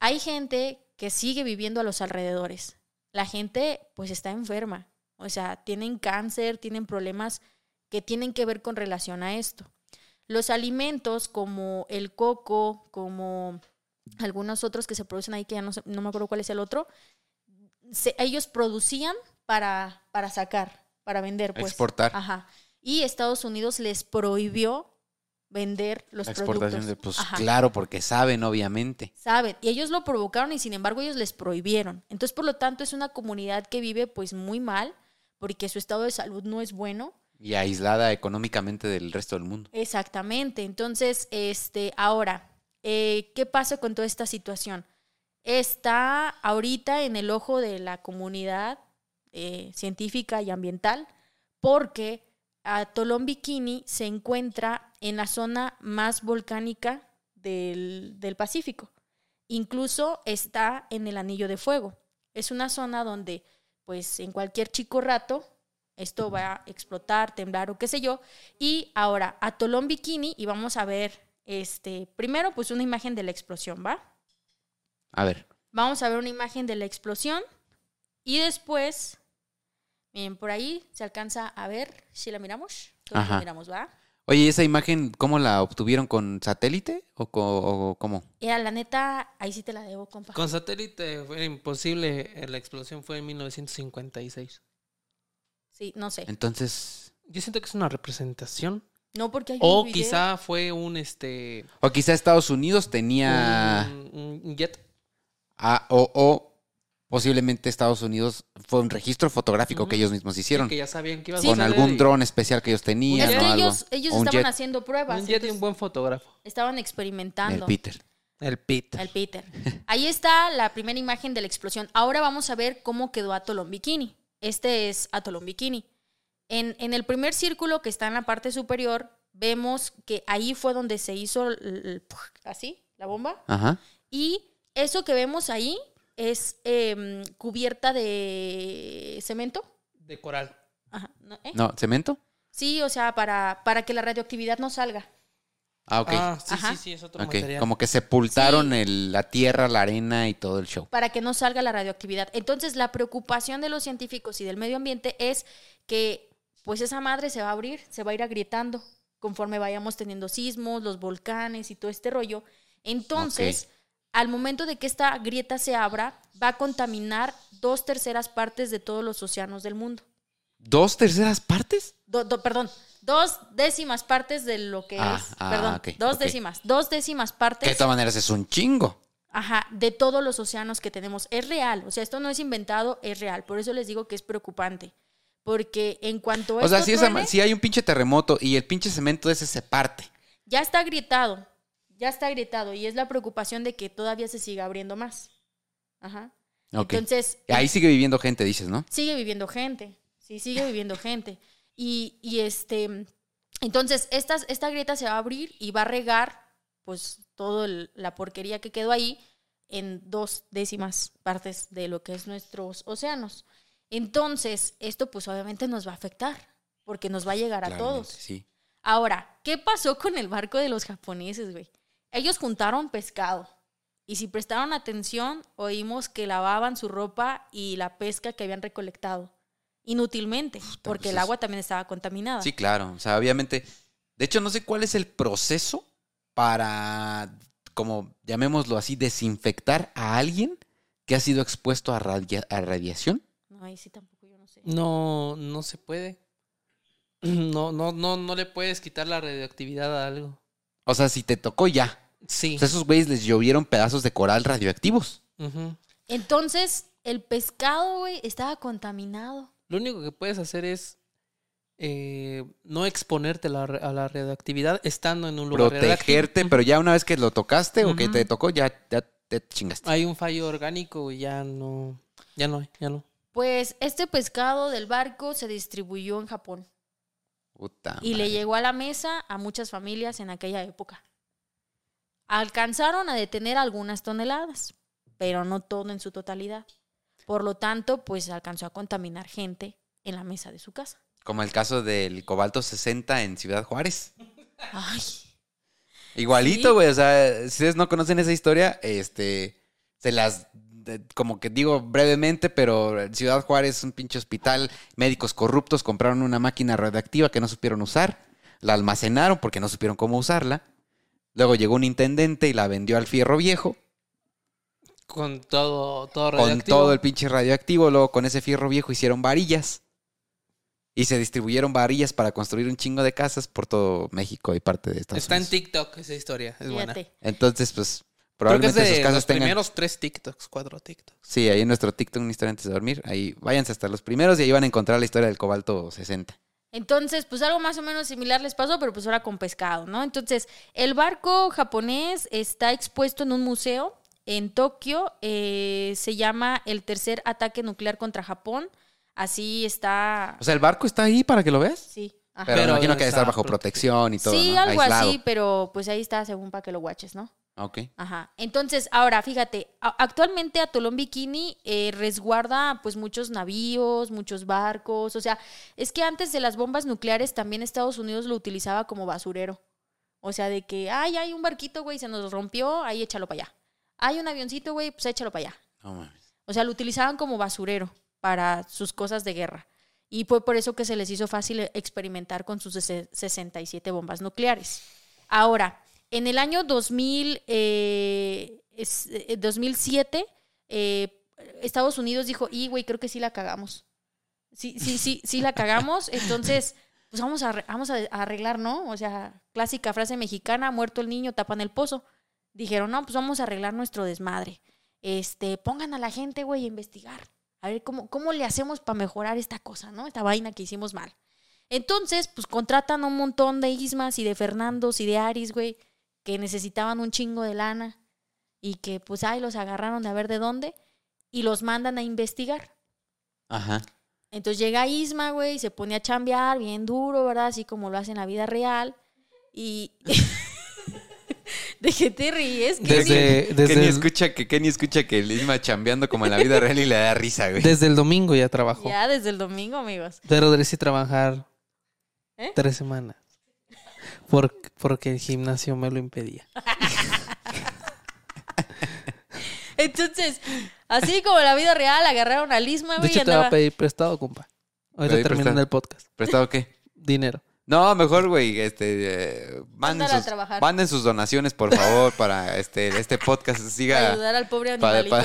Hay gente que sigue viviendo a los alrededores. La gente pues está enferma, o sea, tienen cáncer, tienen problemas que tienen que ver con relación a esto. Los alimentos como el coco, como algunos otros que se producen ahí, que ya no, sé- no me acuerdo cuál es el otro, se- ellos producían para, para sacar, para vender. Pues. Exportar. Ajá. Y Estados Unidos les prohibió vender los La exportación productos. de, pues Ajá. claro, porque saben, obviamente. Saben, y ellos lo provocaron y sin embargo ellos les prohibieron. Entonces, por lo tanto, es una comunidad que vive pues muy mal porque su estado de salud no es bueno. Y aislada económicamente del resto del mundo. Exactamente. Entonces, este, ahora, eh, ¿qué pasa con toda esta situación? Está ahorita en el ojo de la comunidad eh, científica y ambiental porque Atolón Bikini se encuentra en la zona más volcánica del, del Pacífico. Incluso está en el Anillo de Fuego. Es una zona donde, pues, en cualquier chico rato, esto va a explotar, temblar o qué sé yo. Y ahora, Atolón Bikini, y vamos a ver, este, primero, pues, una imagen de la explosión, ¿va? A ver. Vamos a ver una imagen de la explosión. Y después, miren, por ahí se alcanza a ver si la miramos. Todos la miramos, ¿va? Oye, ¿y esa imagen cómo la obtuvieron? ¿Con satélite o, co- o cómo? Era la neta, ahí sí te la debo, compa. Con satélite fue imposible. eh, La explosión fue en 1956. Sí, no sé. Entonces, Yo siento que es una representación. No, porque hay O un video. quizá fue un este. o quizá Estados Unidos tenía, Un, un jet. ah, o, o posiblemente Estados Unidos fue un registro fotográfico que ellos mismos hicieron. Que ya sabían que iba a Sí. con algún y- dron especial que ellos Es tenían que o algo. ellos, ellos O un estaban jet. haciendo pruebas. Un jet y un buen fotógrafo. Estaban El experimentando. Peter. El Pit. El Peter. Ahí está la primera imagen de la explosión. Ahora vamos a ver cómo quedó Atolón Bikini. Este es Atolón Bikini. En, en el primer círculo que está en la parte superior, vemos que ahí fue donde se hizo el- el- así, la bomba. Ajá. Y eso que vemos ahí es em, cubierta de cemento. De coral. Ajá, ¿no? ¿Eh? No, ¿cemento? Sí, o sea, para, para que la radioactividad no salga. Ah, ok. Ah, sí, Ajá. sí, sí, es otro Ok, material. Como que sepultaron Sí. el- la tierra, la arena y todo el show. para que no salga la radioactividad. Entonces, la preocupación de los científicos y del medio ambiente es que pues esa madre se va a abrir, se va a ir agrietando conforme vayamos teniendo sismos, los volcanes y todo este rollo. Entonces, al momento de que esta grieta se abra, va a contaminar dos terceras partes de todos los océanos del mundo. ¿Dos terceras partes? Do- do- perdón, dos décimas partes de lo que Ah, es. ah, perdón, dos décimas. Dos décimas Que partes. de todas maneras es un chingo. Ajá, de todos los océanos que tenemos. Es real, o sea, esto no es inventado, es real. Por eso les digo que es preocupante. Porque en cuanto O sea, si, esa- si hay un pinche terremoto y el pinche cemento ese se parte. ya está agrietado, ya está agrietado. Y es la preocupación de que todavía se siga abriendo más. Ajá. Entonces, Ahí sigue viviendo gente, dices, ¿no? sigue viviendo gente. Sí, sigue viviendo gente. Y, y este, entonces, esta, esta grieta se va a abrir y va a regar, pues, toda la porquería que quedó ahí en dos décimas partes de lo que es nuestros océanos. Entonces, esto, pues, obviamente nos va a afectar, porque nos va a llegar a Claramente, todos. Sí. Ahora, ¿qué pasó con el barco de los japoneses, güey? Ellos juntaron pescado. Y si prestaron atención, oímos que lavaban su ropa y la pesca que habían recolectado. Inútilmente, porque pues el es- agua también estaba contaminada. Sí, claro. O sea, obviamente. De hecho, no sé cuál es el proceso para, como llamémoslo así, desinfectar a alguien que ha sido expuesto a, radia- a radiación. No Ay, sí, tampoco yo no sé. No, no se puede. No, no, no, no le puedes quitar la radioactividad a algo. O sea, si te tocó ya. Sí. O sea, esos güeyes les llovieron pedazos de coral radioactivos. Entonces, el pescado, güey, estaba contaminado. Lo único que puedes hacer es eh, no exponerte la a la radioactividad estando en un lugar radioactivo. Protegerte, pero ya una vez que lo tocaste o que te tocó, ya, ya te chingaste. Hay un fallo orgánico y ya no, ya no, hay, ya no. Pues este pescado del barco se distribuyó en Japón Puta y le llegó a la mesa a muchas familias en aquella época. Alcanzaron a detener algunas toneladas, pero no todo en su totalidad. Por lo tanto, pues alcanzó a contaminar gente en la mesa de su casa. Como el caso del cobalto 60 en Ciudad Juárez. Ay, Igualito, Sí. güey. O sea, si ustedes no conocen esa historia, este, se las, de- como que digo brevemente, pero Ciudad Juárez, un pinche hospital, médicos corruptos compraron una máquina radioactiva que no supieron usar, la almacenaron porque no supieron cómo usarla. Luego llegó un intendente y la vendió al fierro viejo, Con todo, todo con radioactivo. todo el pinche radioactivo. Luego con ese fierro viejo hicieron varillas. Y se distribuyeron varillas para construir un chingo de casas por todo México y parte de Estados Está en Unidos. TikTok esa historia, es buena. fíjate. Entonces, pues, Creo que es probablemente de esos casos los tengan... primeros tres TikToks, cuatro TikToks. Sí, ahí en nuestro TikTok, una historia antes de dormir. Ahí váyanse hasta los primeros y ahí van a encontrar la historia del cobalto 60. Entonces, pues algo más o menos similar les pasó, pero pues ahora con pescado, ¿no? Entonces, el barco japonés está expuesto en un museo en Tokio. eh, se llama el tercer ataque nuclear contra Japón. Así está. O sea, el barco está ahí para que lo veas. Sí. ajá. Pero, me Pero imagino que debe estar bajo protección y todo, sí, ¿no? algo Aislado. así, pero pues ahí está según para que lo guaches, ¿no? Ok. Ajá. Entonces, ahora, fíjate, actualmente Atolón Bikini eh, resguarda pues muchos navíos, muchos barcos. O sea, es que antes de las bombas nucleares también Estados Unidos lo utilizaba como basurero. O sea, de que, ay, hay un barquito, güey, se nos rompió, ahí échalo para allá. Hay un avioncito, güey, pues échalo para allá. No mames. O sea, lo utilizaban como basurero para sus cosas de guerra. Y fue por eso que se les hizo fácil experimentar con sus sese- 67 bombas nucleares. Ahora, en el año 2000, eh, es- eh, 2007, eh, Estados Unidos dijo, y güey, creo que sí la cagamos. Sí, sí, sí, sí la cagamos. Entonces, pues vamos a, vamos a arreglar, ¿no? O sea, clásica frase mexicana, muerto el niño, tapan el pozo. Dijeron, no, pues vamos a arreglar nuestro desmadre este, pongan a la gente, güey, a investigar. A ver cómo, cómo le hacemos para mejorar esta cosa, ¿no? Esta vaina que hicimos mal. Entonces, pues contratan a un montón de Ismas y de Fernandos y de Aris, güey, que necesitaban un chingo de lana y que pues ahí los agarraron de a ver de dónde y los mandan a investigar. Ajá. Entonces llega Isma, güey, y se pone a chambear bien duro, ¿verdad? Así como lo hace en la vida real. Y... ¿De qué te ríes? ¿Qué Desde, desde, Kenny el, escucha que Kenny escucha que el Isma chambeando como en la vida real y le da risa, güey. desde el domingo ya trabajó. Ya desde el domingo, amigos. Pero debería trabajar ¿Eh? tres semanas. Por- porque el gimnasio me lo impedía. Entonces, así como en la vida real, agarraron a Lisma, De güey, hecho, te va a pedir prestado, compa. Ahorita terminando prestado. el podcast. ¿Prestado qué? Dinero. No, mejor, güey, este, eh, manden, sus, trabajar. manden sus donaciones, por favor, para este, este podcast para siga... ayudar al pobre animalito.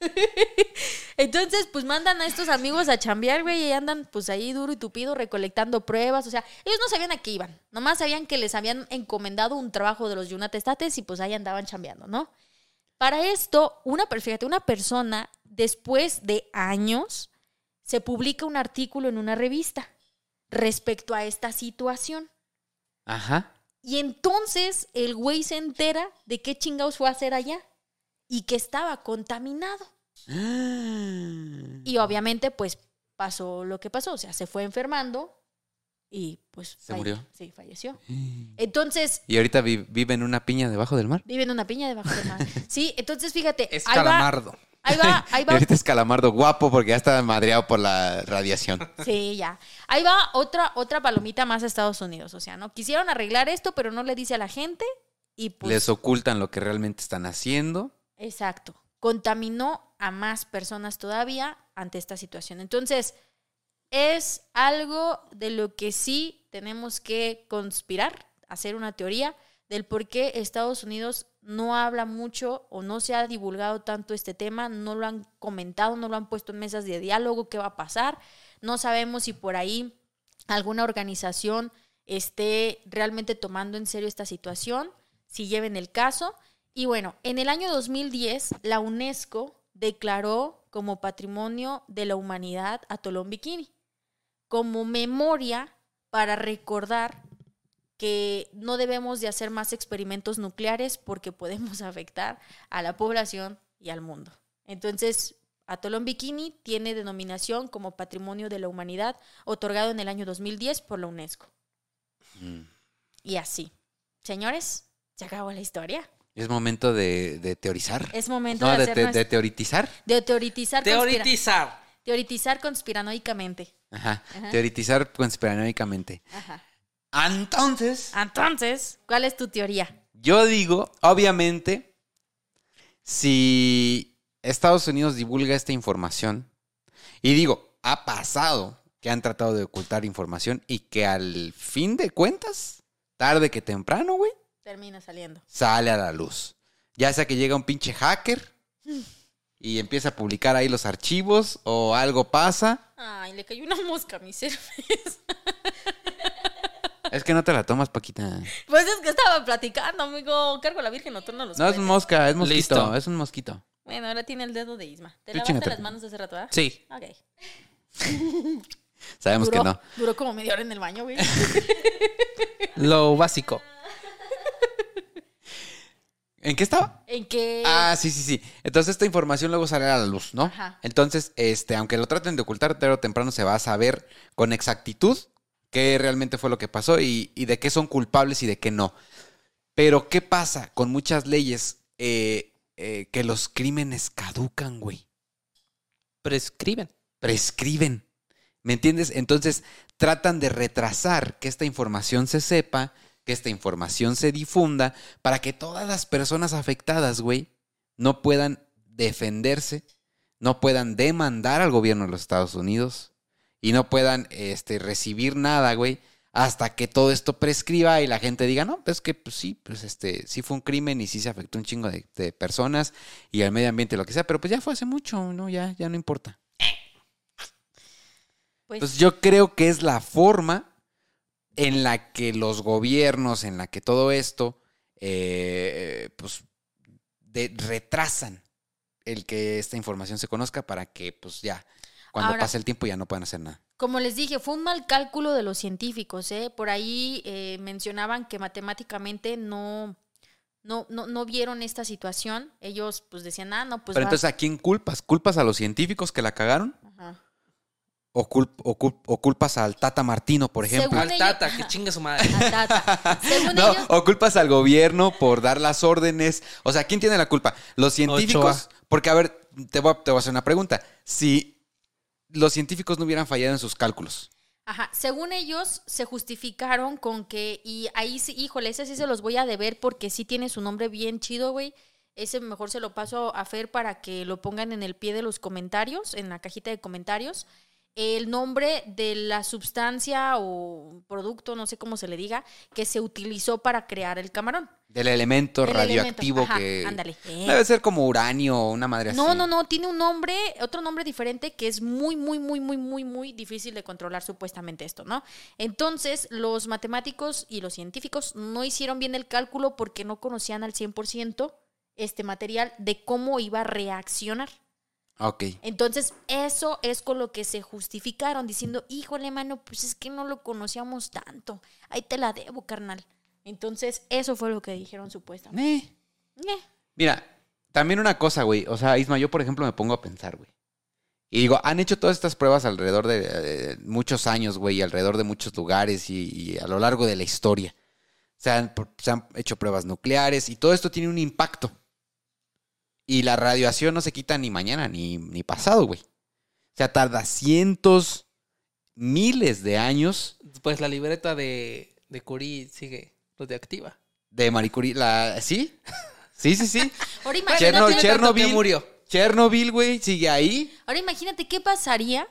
Entonces, pues mandan a estos amigos a chambear, güey, y andan pues ahí duro y tupido recolectando pruebas. O sea, ellos no sabían a qué iban. Nomás sabían que les habían encomendado un trabajo de los Yunatestates y pues ahí andaban chambeando, ¿no? Para esto, una, fíjate, una persona, después de años, se publica un artículo en una revista respecto a esta situación. Ajá. Y entonces el güey se entera de qué chingados fue a hacer allá y que estaba contaminado. Y obviamente, pues pasó lo que pasó. O sea, se fue enfermando y pues. ¿Se falle- murió? Sí, falleció. Entonces, Y ahorita vi- vive en una piña debajo del mar. vive en una piña debajo del mar. Sí, entonces fíjate. Es ahí va- calamardo. Ahí va, ahí Y va. ahorita es calamardo guapo porque ya está madreado por la radiación. Sí, ya. Ahí va otra, otra palomita más a Estados Unidos. O sea, ¿no? Quisieron arreglar esto, pero no le dice a la gente. Y pues. Les ocultan lo que realmente están haciendo. Exacto. Contaminó a más personas todavía ante esta situación. Entonces, es algo de lo que sí tenemos que conspirar, hacer una teoría del por qué Estados Unidos no habla mucho o no se ha divulgado tanto este tema, no lo han comentado, no lo han puesto en mesas de diálogo, qué va a pasar. No sabemos si por ahí alguna organización esté realmente tomando en serio esta situación, si lleven el caso. Y bueno, en el año 2010 la UNESCO declaró como Patrimonio de la Humanidad a Tolón Bikini, como memoria para recordar que no debemos de hacer más experimentos nucleares porque podemos afectar a la población y al mundo. Entonces, Atolón Bikini tiene denominación como Patrimonio de la Humanidad, otorgado en el año 2010 por la UNESCO. Mm. Y así. Señores, se acabó la historia. Es momento de, de teorizar. Es momento no, de de, hacer de teoritizar. de teoritizar, conspira- Teoritizar. teoritizar conspiranoicamente. Ajá. Ajá. Teoritizar conspiranoicamente. Ajá. Entonces, Entonces, ¿cuál es tu teoría? yo digo, obviamente, si Estados Unidos divulga esta información, y digo, ha pasado que han tratado de ocultar información y que al fin de cuentas, tarde que temprano, güey, Termina saliendo. sale a la luz. Ya sea que llega un pinche hacker y empieza a publicar ahí los archivos o algo pasa. Ay, le cayó una mosca a mi cerveza. Es que no te la tomas, Paquita. Pues es que estaba platicando, amigo. Cargo a la Virgen nocturna los No es mosca, es mosquito, Listo. es un mosquito. Bueno, ahora tiene el dedo de Isma. ¿Te Tú lavaste las manos hace rato, ah? Sí. Ok. Sabemos duró, que no. Duró como media hora en el baño, güey. Lo básico. ¿En qué estaba? en que... Ah, sí, sí, sí. Entonces esta información luego sale a la luz, ¿no? Ajá. Entonces, este, aunque lo traten de ocultar, tarde o temprano se va a saber con exactitud qué realmente fue lo que pasó y, y de qué son culpables y de qué no. Pero, ¿qué pasa con muchas leyes eh, eh, que los crímenes caducan, güey? Prescriben. prescriben. ¿Me entiendes? Entonces tratan de retrasar que esta información se sepa, que esta información se difunda, para que todas las personas afectadas, güey, no puedan defenderse, no puedan demandar al gobierno de los Estados Unidos y no puedan este, recibir nada, güey, hasta que todo esto prescriba y la gente diga, no, pues que pues sí, pues este, sí fue un crimen y sí se afectó un chingo de, de personas y al medio ambiente, lo que sea, pero pues ya fue hace mucho, ¿no? Ya, ya no importa. pues, Pues yo creo que es la forma en la que los gobiernos, en la que todo esto, eh, pues, de- retrasan el que esta información se conozca para que, pues ya, cuando Ahora- pase el tiempo ya no puedan hacer nada. Como les dije, fue un mal cálculo de los científicos, ¿eh? Por ahí eh, mencionaban que matemáticamente no, no, no, no vieron esta situación. Ellos pues decían, ah, no, pues Pero entonces, ¿a quién culpas? ¿Culpas a los científicos que la cagaron? Ajá. ¿O, cul- o cul- o culpas al Tata Martino, por ejemplo? Según Al ellos- tata, que chingue su madre. Al Tata. Según No, ellos, o culpas al gobierno por dar las órdenes. O sea, ¿quién tiene la culpa? Los científicos. Ochoa. Porque, a ver, te voy a, te voy a hacer una pregunta. Si los científicos no hubieran fallado en sus cálculos, Ajá, según ellos se justificaron con que, y ahí sí, híjole, ese sí se los voy a deber porque sí tiene su nombre bien chido, güey. Ese mejor se lo paso a Fer para que lo pongan en el pie de los comentarios, en la cajita de comentarios. El nombre de la sustancia o producto, no sé cómo se le diga, que se utilizó para crear el camarón. del elemento El radioactivo elemento. Ajá, que. ándale. Eh. Debe ser como uranio o una madre así. No, no, no, tiene un nombre, otro nombre diferente que es muy, muy, muy, muy, muy, muy difícil de controlar supuestamente esto, ¿no? Entonces, los matemáticos y los científicos no hicieron bien el cálculo porque no conocían al 100% este material de cómo iba a reaccionar. Ok. Entonces, eso es con lo que se justificaron, diciendo, híjole, mano, pues es que no lo conocíamos tanto. Ahí te la debo, carnal. Entonces, eso fue lo que dijeron supuestamente. Eh. Eh, Mira, también una cosa, güey. O sea, Isma, yo por ejemplo me pongo a pensar, güey. Y digo, han hecho todas estas pruebas alrededor de muchos años, güey, alrededor de muchos lugares y, y a lo largo de la historia. Se han, se han hecho pruebas nucleares y todo esto tiene un impacto. Y la radiación no se quita ni mañana ni, ni pasado, güey. O sea, tarda cientos, miles de años Pues la libreta de, de Curie sigue radioactiva. de Marie Curie. La, ¿Sí? Sí, sí, sí. Ahora imagínate, Cherno- Chernobyl. que murió. Chernobyl, güey, sigue ahí. ahora imagínate qué pasaría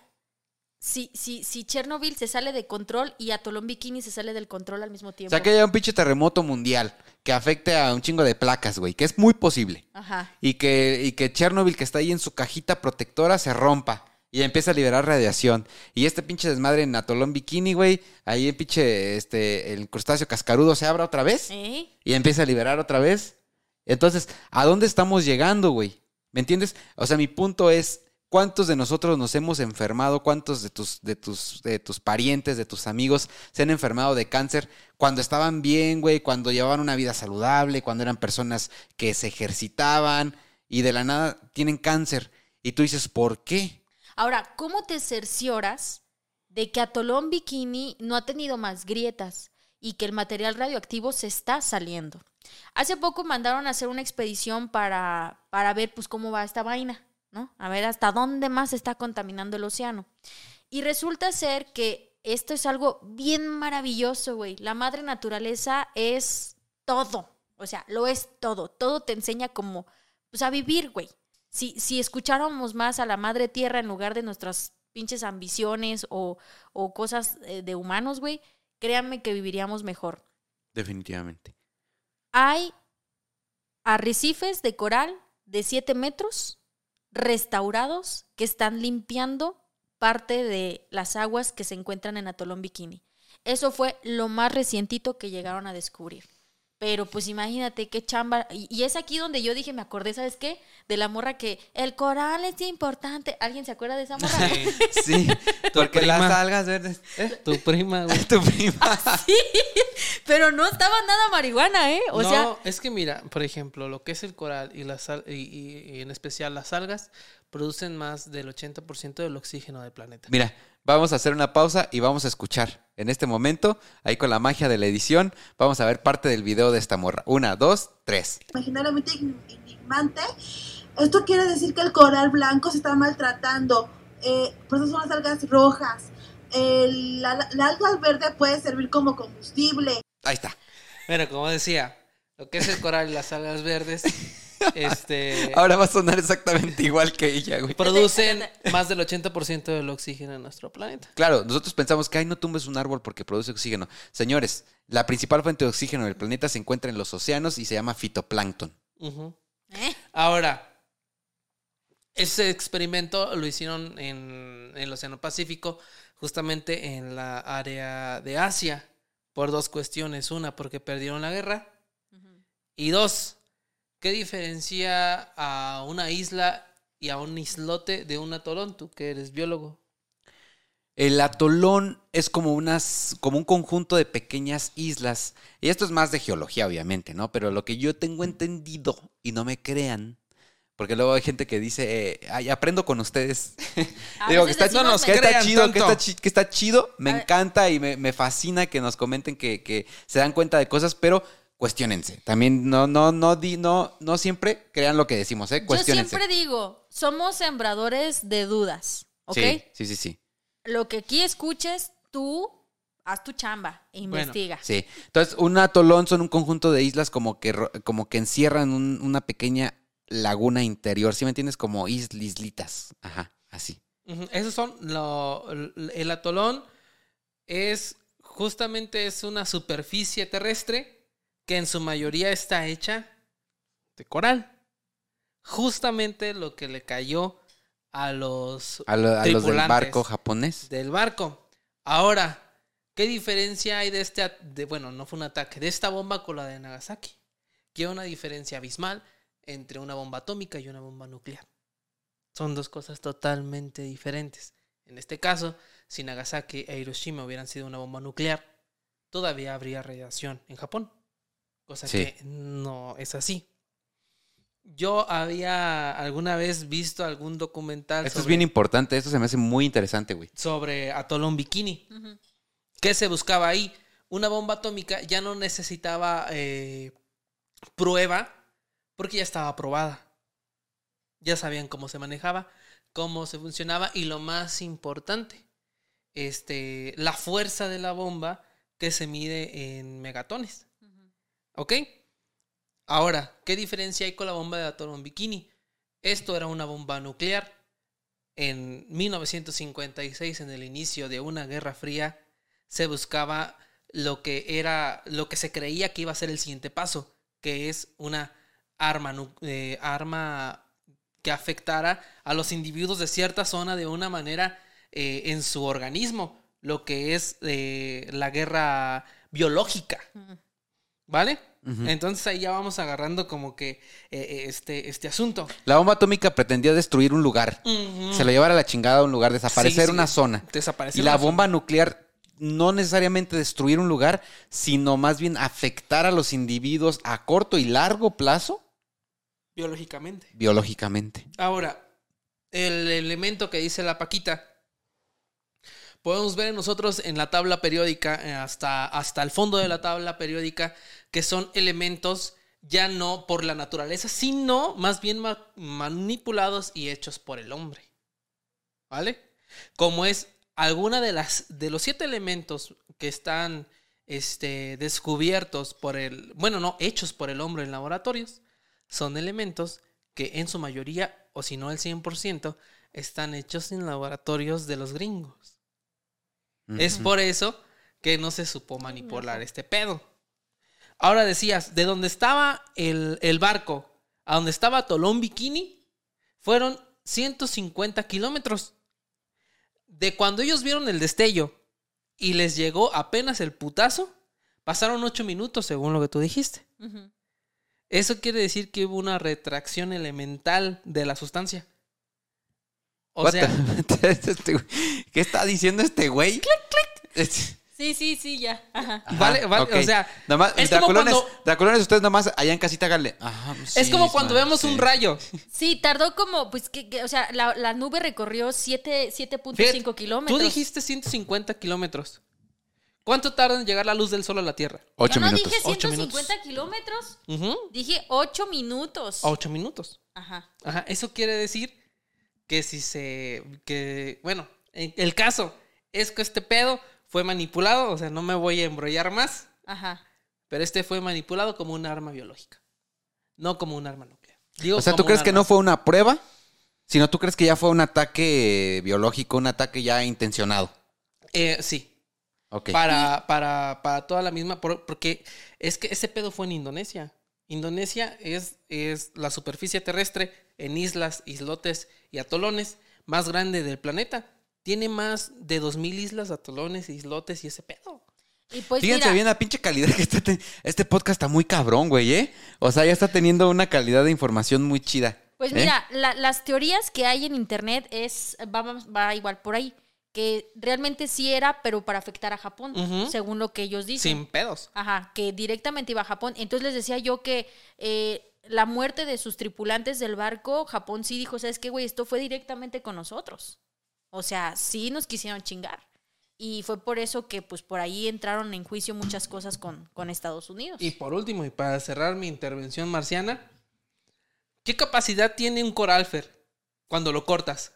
si, si, si Chernobyl se sale de control y Atolón Bikini se sale del control al mismo O tiempo. sea, que haya un pinche terremoto mundial que afecte a un chingo de placas, güey, que es muy posible. Ajá. Y que, y que Chernobyl, que está ahí en su cajita protectora, se rompa. Y empieza a liberar radiación. Y este pinche desmadre en Atolón Bikini, güey, ahí el pinche, este, el crustáceo cascarudo se abra otra vez. ¿Eh? y empieza a liberar otra vez. Entonces, ¿a dónde estamos llegando, güey? ¿Me entiendes? O sea, mi punto es, ¿cuántos de nosotros nos hemos enfermado? ¿Cuántos de tus, de tus, de tus parientes, de tus amigos se han enfermado de cáncer cuando estaban bien, güey? Cuando llevaban una vida saludable, cuando eran personas que se ejercitaban y de la nada tienen cáncer. Y tú dices, ¿por qué? Ahora, ¿cómo te cercioras de que Atolón Bikini no ha tenido más grietas y que el material radioactivo se está saliendo? Hace poco mandaron a hacer una expedición para, para ver pues cómo va esta vaina, ¿no? A ver hasta dónde más está contaminando el océano. Y resulta ser que esto es algo bien maravilloso, güey. La madre naturaleza es todo. O sea, lo es todo. Todo te enseña como, pues a vivir, güey. Si, si escucháramos más a la madre tierra en lugar de nuestras pinches ambiciones o, o cosas eh, de humanos, güey, créanme que viviríamos mejor. Definitivamente. Hay arrecifes de coral de 7 metros restaurados que están limpiando parte de las aguas que se encuentran en Atolón Bikini. Eso fue lo más recientito que llegaron a descubrir. Pero pues imagínate qué chamba. Y, y es aquí donde yo dije, me acordé, ¿sabes qué? De la morra que el coral es importante. ¿Alguien se acuerda de esa morra? Sí, porque las algas verdes. ¿eh? Tu prima, güey. Tu prima. sí, pero no estaba nada marihuana, ¿eh? O no, sea, es que mira, por ejemplo, lo que es el coral y, las y, y- y en especial las algas producen más del 80% del oxígeno del planeta. Mira, vamos a hacer una pausa y vamos a escuchar. En este momento, ahí con la magia de la edición, vamos a ver parte del video de esta morra. Una, dos, tres. imaginariamente enigmante. Esto quiere decir que el coral blanco se está maltratando. Eh, por eso son las algas rojas. El- la, la alga verde puede servir como combustible. Ahí está. Bueno, como decía, lo que es el coral y las algas verdes, este, Ahora va a sonar exactamente igual que ella, güey. producen más del 80% del oxígeno en nuestro planeta. Claro, nosotros pensamos que, ay, no tumbes un árbol porque produce oxígeno. Señores, la principal fuente de oxígeno del planeta se encuentra en los océanos y se llama fitoplancton. ¿eh? Ahora, ese experimento lo hicieron en, el Océano Pacífico, justamente en la área de Asia, por dos cuestiones. Una, porque perdieron la guerra. Y dos, ¿qué diferencia a una isla y a un islote de un atolón? Tú que eres biólogo. El atolón es como unas, como un conjunto de pequeñas islas. Y esto es más de geología, obviamente, ¿no? Pero lo que yo tengo entendido, y no me crean, porque luego hay gente que dice, eh, ay, aprendo con ustedes. A Digo que está, decimos no, no, que está crean chido, que está, chi- que está chido, me encanta y me, me fascina que nos comenten que, que se dan cuenta de cosas, pero cuestionense. También no, no, no, di, no, no siempre crean lo que decimos, ¿eh? Yo Cuestionense. siempre digo, somos sembradores de dudas, ¿ok? Sí, sí, sí, sí. Lo que aquí escuches, tú haz tu chamba e Bueno, investiga. Sí. Entonces, un atolón son un conjunto de islas como que, como que encierran un- una pequeña laguna interior. ¿Sí me entiendes? Como isl- islitas. Ajá, así. Esos son lo- el atolón es justamente es una superficie terrestre que en su mayoría está hecha de coral. Justamente lo que le cayó a los A, lo- a los del barco japonés. del barco. Ahora, ¿qué diferencia hay de este, de, bueno, no fue un ataque, de esta bomba con la de Nagasaki? Que hay una diferencia abismal entre una bomba atómica y una bomba nuclear. Son dos cosas totalmente diferentes. En este caso, si Nagasaki e Hiroshima hubieran sido una bomba nuclear, todavía habría radiación en Japón. Cosa Sí. que no es así. Yo había alguna vez visto algún documental Esto es bien importante. Esto se me hace muy interesante, güey. sobre Atolón Bikini. Ujú. ¿Qué se buscaba ahí? Una bomba atómica ya no necesitaba eh, prueba porque ya estaba aprobada. Ya sabían cómo se manejaba, cómo se funcionaba y lo más importante, este, la fuerza de la bomba que se mide en megatones. ¿Ok? Ahora, ¿qué diferencia hay con la bomba de Atolón Bikini? Esto era una bomba nuclear. en 1956, en el inicio de una guerra fría, se buscaba lo que era, lo que se creía que iba a ser el siguiente paso, que es una arma, eh, arma que afectara a los individuos de cierta zona de una manera eh, en su organismo, lo que es eh, la guerra biológica. ¿Vale? Entonces ahí ya vamos agarrando como que eh, eh, este, este asunto. La bomba atómica pretendía destruir un lugar. Se lo llevara a la chingada a un lugar, desaparecer Sí, sí. una zona. Desapareció Y la bomba zona. nuclear no necesariamente destruir un lugar, sino más bien afectar a los individuos a corto y largo plazo biológicamente. biológicamente. Ahora, el elemento que dice la Paquita, podemos ver nosotros en la tabla periódica, eh, hasta, hasta el fondo de la tabla periódica, que son elementos ya no por la naturaleza, sino más bien ma- manipulados y hechos por el hombre. ¿Vale? Como es alguna de las de los siete elementos que están este, descubiertos por el, bueno, no, hechos por el hombre en laboratorios, son elementos que en su mayoría, o si no el 100%, están hechos en laboratorios de los gringos. Es por eso que no se supo manipular este pedo. Ahora decías, de donde estaba el, el barco a donde estaba Tolón Bikini, fueron 150 kilómetros. De cuando ellos vieron el destello y les llegó apenas el putazo, pasaron 8 minutos, según lo que tú dijiste. Eso quiere decir que hubo una retracción elemental de la sustancia. O What sea, ¿Qué está diciendo este güey? Es- Sí, sí, sí, ya. Ajá. Vale, vale, o sea, Nada más, es como Dracolones, cuando- Dracolones, ustedes nomás allá en casita háganle. Ajá, es sí, como cuando man, vemos un rayo. Sí, tardó como, pues, que, que- o sea, la, la nube recorrió siete- 7.5 Fíjate, kilómetros. Tú dijiste 150 kilómetros. ¿Cuánto tarda en llegar la luz del sol a la Tierra? Ocho Yo no minutos. dije Ocho 150 kilómetros, dije 8 minutos. a 8 minutos. Ajá. Ajá, eso quiere decir que si se. que Bueno, en- el caso es que este pedo fue manipulado, o sea, no me voy a embrollar más, Ajá. pero este fue manipulado como un arma biológica, no como un arma nuclear. Digo, O sea, ¿tú crees que no fue una prueba? Sino tú crees que ya fue un ataque biológico, un ataque ya intencionado. Eh, sí, Ok. para, para, para toda la misma, por- porque es que ese pedo fue en Indonesia. Indonesia es, es la superficie terrestre en islas, islotes y atolones más grande del planeta. Tiene más de 2.000 islas, atolones, islotes y ese pedo. Y pues Fíjense mira, bien la pinche calidad que está ten- Este podcast está muy cabrón, güey, ¿eh? O sea, ya está teniendo una calidad de información muy chida. pues ¿eh? mira, la- las teorías que hay en internet es va, va- va igual por ahí, que realmente sí era, pero para afectar a Japón, según lo que ellos dicen. Sin pedos. Ajá, que directamente iba a Japón. Entonces les decía yo que eh, la muerte de sus tripulantes del barco, Japón sí dijo, ¿sabes qué, güey? Esto fue directamente con nosotros. O sea, sí nos quisieron chingar. Y fue por eso que pues por ahí entraron en juicio muchas cosas con, con Estados Unidos. Y por último, y para cerrar mi intervención marciana, ¿qué capacidad tiene un coralfer cuando lo cortas?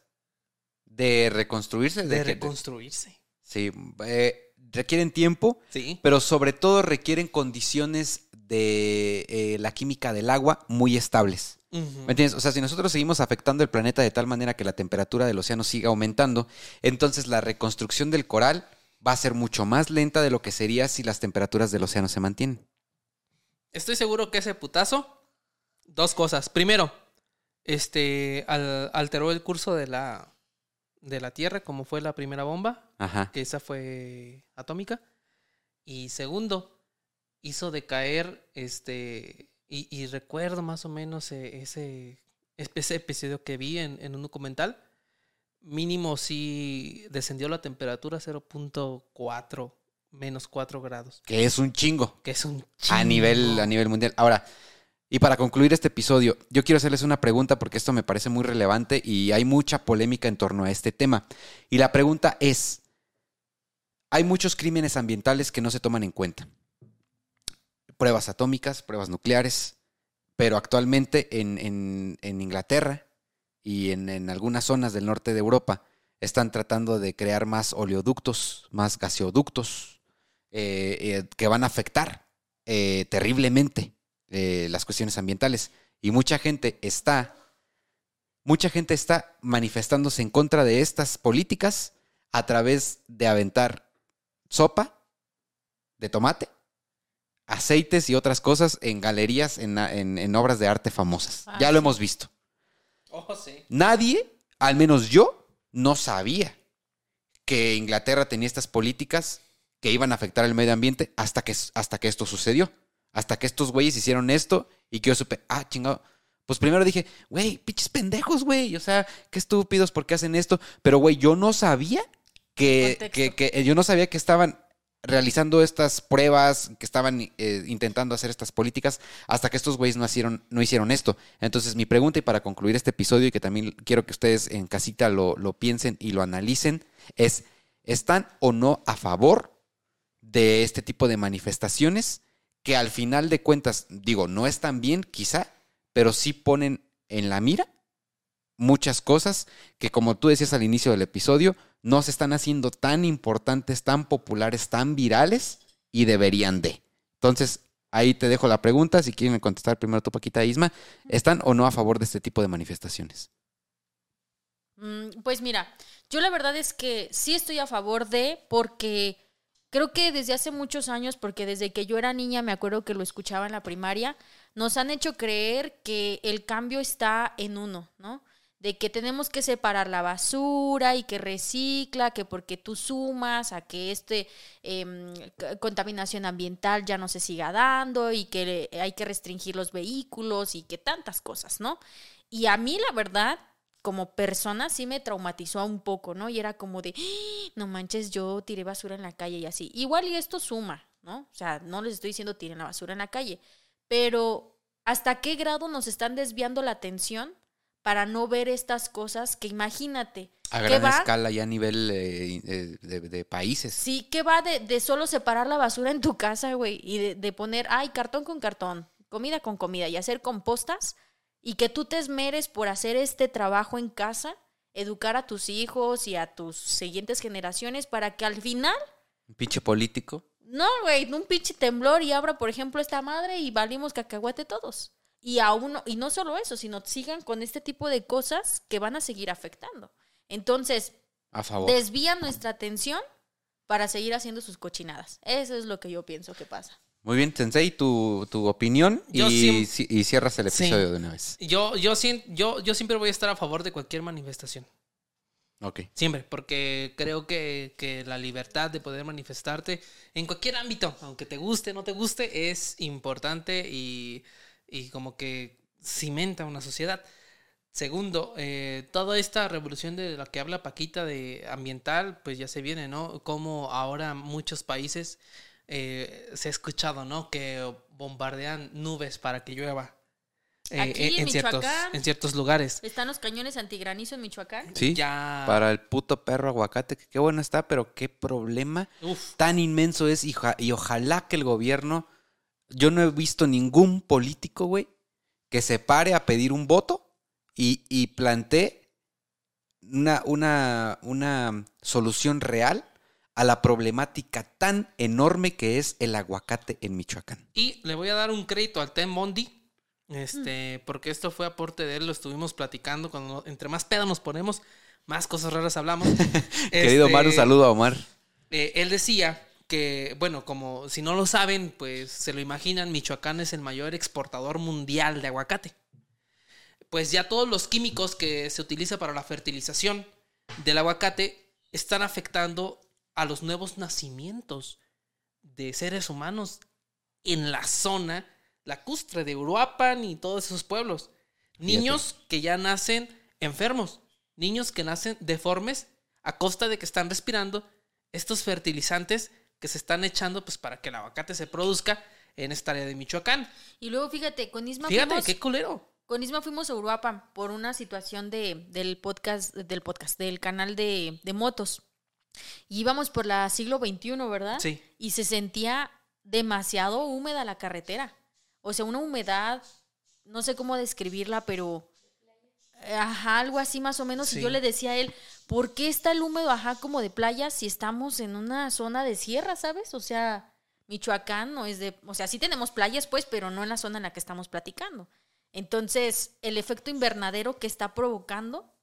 De reconstruirse. De reconstruirse. Sí, eh, requieren tiempo, Sí. pero sobre todo requieren condiciones de eh, la química del agua muy estables. ¿Me entiendes? O sea, si nosotros seguimos afectando el planeta de tal manera que la temperatura del océano siga aumentando, entonces la reconstrucción del coral va a ser mucho más lenta de lo que sería si las temperaturas del océano se mantienen. Estoy seguro que ese putazo, dos cosas. Primero, este, al- alteró el curso de la, de la Tierra, como fue la primera bomba, Ajá. que esa fue atómica. Y segundo, hizo decaer, este, y, y recuerdo más o menos eh, ese, ese episodio que vi en, en un documental. Mínimo sí descendió la temperatura a 0.4, menos 4 grados. Que es un chingo. Que es un A nivel, chingo. a nivel mundial. Ahora, y para concluir este episodio, yo quiero hacerles una pregunta porque esto me parece muy relevante y hay mucha polémica en torno a este tema. Y la pregunta es, hay muchos crímenes ambientales que no se toman en cuenta. Pruebas atómicas, pruebas nucleares, pero actualmente en, en- Inglaterra y en, en algunas zonas del norte de Europa están tratando de crear más oleoductos, más gaseoductos, eh, eh, que van a afectar eh, terriblemente las cuestiones ambientales. Y mucha gente está mucha gente está manifestándose en contra de estas políticas a través de aventar sopa de tomate, aceites y otras cosas en galerías, en, en- en obras de arte famosas. Ah, ya lo sí. hemos visto. Ojo, sí. Nadie, al menos yo, no sabía que Inglaterra tenía estas políticas que iban a afectar el medio ambiente hasta que, hasta que esto sucedió. Hasta que estos güeyes hicieron esto y que yo supe, ah, chingado. Pues primero dije, güey, pinches pendejos, güey. O sea, qué estúpidos, ¿por qué hacen esto? Pero, güey, yo no sabía que, que, que- yo no sabía que estaban realizando estas pruebas, que estaban eh, intentando hacer estas políticas, hasta que estos güeyes no hicieron, no hicieron esto. Entonces, mi pregunta, y para concluir este episodio, y que también quiero que ustedes en casita lo, lo piensen y lo analicen, es, ¿están o no a favor de este tipo de manifestaciones que al final de cuentas, digo, no están bien quizá, pero sí ponen en la mira muchas cosas que como tú decías al inicio del episodio, no se están haciendo tan importantes, tan populares, tan virales y deberían de. Entonces, ahí te dejo la pregunta, si quieren contestar primero tu Paquita Isma, ¿están o no a favor de este tipo de manifestaciones? Mm, Pues mira, yo la verdad es que sí estoy a favor de, porque creo que desde hace muchos años, porque desde que yo era niña me acuerdo que lo escuchaba en la primaria, nos han hecho creer que el cambio está en uno, ¿no? De que tenemos que separar la basura y que recicla, que porque tú sumas a que este em, contaminación ambiental ya no se siga dando y que hay que restringir los vehículos y que tantas cosas, ¿no? Y a mí la verdad como persona sí me traumatizó un poco, ¿no? Y era como de, "Ah, no manches, yo tiré basura en la calle y así. Igual y esto suma, ¿no? O sea, no les estoy diciendo tiren la basura en la calle, pero ¿hasta qué grado nos están desviando la atención para no ver estas cosas que imagínate? A ¿qué gran va? escala y a nivel eh, de, de países. Sí, que va de, de solo separar la basura en tu casa, güey, y de, de poner, ay, cartón con cartón, comida con comida y hacer compostas, y que tú te esmeres por hacer este trabajo en casa, educar a tus hijos y a tus siguientes generaciones para que al final, Un pinche político. no, güey, un pinche temblor y abra, por ejemplo, esta madre y valimos cacahuate todos. Y aún no, y no solo eso, sino sigan con este tipo de cosas que van a seguir afectando. Entonces, A favor. desvían nuestra atención para seguir haciendo sus cochinadas. Eso es lo que yo pienso que pasa. Muy bien, Sensei, tu, tu opinión Yo y, y cierras el Sí. episodio de una vez. Yo, yo, yo, yo siempre voy a estar a favor de cualquier manifestación. Ok. Siempre, porque creo que, que la libertad de poder manifestarte en cualquier ámbito, aunque te guste, no te guste, es importante y, y como que cimenta una sociedad. Segundo, eh, toda esta revolución de la que habla Paquita de ambiental, pues ya se viene, ¿no? Como ahora muchos países eh, se ha escuchado, ¿no? Que bombardean nubes para que llueva. eh, Aquí en ciertos, Michoacán. en ciertos lugares. ¿Están los cañones antigranizo en Michoacán? Sí. Ya. Para el puto perro aguacate, que qué bueno está, pero qué problema Uf. tan inmenso es y ojalá que el gobierno, yo no he visto ningún político, güey, que se pare a pedir un voto y, y plantee una, una, una solución real a la problemática tan enorme que es el aguacate en Michoacán. Y le voy a dar un crédito al Tem Bondi. Este, porque esto fue aporte de él, lo estuvimos platicando. Cuando entre más pedo nos ponemos, más cosas raras hablamos. Querido Omar, un saludo a Omar. eh, él decía que, bueno, como si no lo saben, pues se lo imaginan, Michoacán es el mayor exportador mundial de aguacate. Pues ya todos los químicos que se utiliza para la fertilización del aguacate están afectando a los nuevos nacimientos de seres humanos en la zona lacustre de Uruapan y todos esos pueblos. Niños que ya nacen enfermos, niños que nacen deformes a costa de que están respirando estos fertilizantes que se están echando pues para que el aguacate se produzca en esta área de Michoacán. Y luego, fíjate, con Isma Fíjate, fuimos, qué culero. con Isma fuimos a Uruapan por una situación de, del podcast, del podcast, del canal de, de motos. Y íbamos por la siglo XXI, ¿verdad? Sí. Y se sentía demasiado húmeda la carretera. O sea, una humedad, no sé cómo describirla, pero ajá, algo así más o menos. Sí. Y yo le decía a él, ¿por qué está el húmedo ajá como de playa si estamos en una zona de sierra, ¿sabes? O sea, Michoacán no es de, o sea, sí tenemos playas pues, pero no en la zona en la que estamos platicando. Entonces, el efecto invernadero que está provocando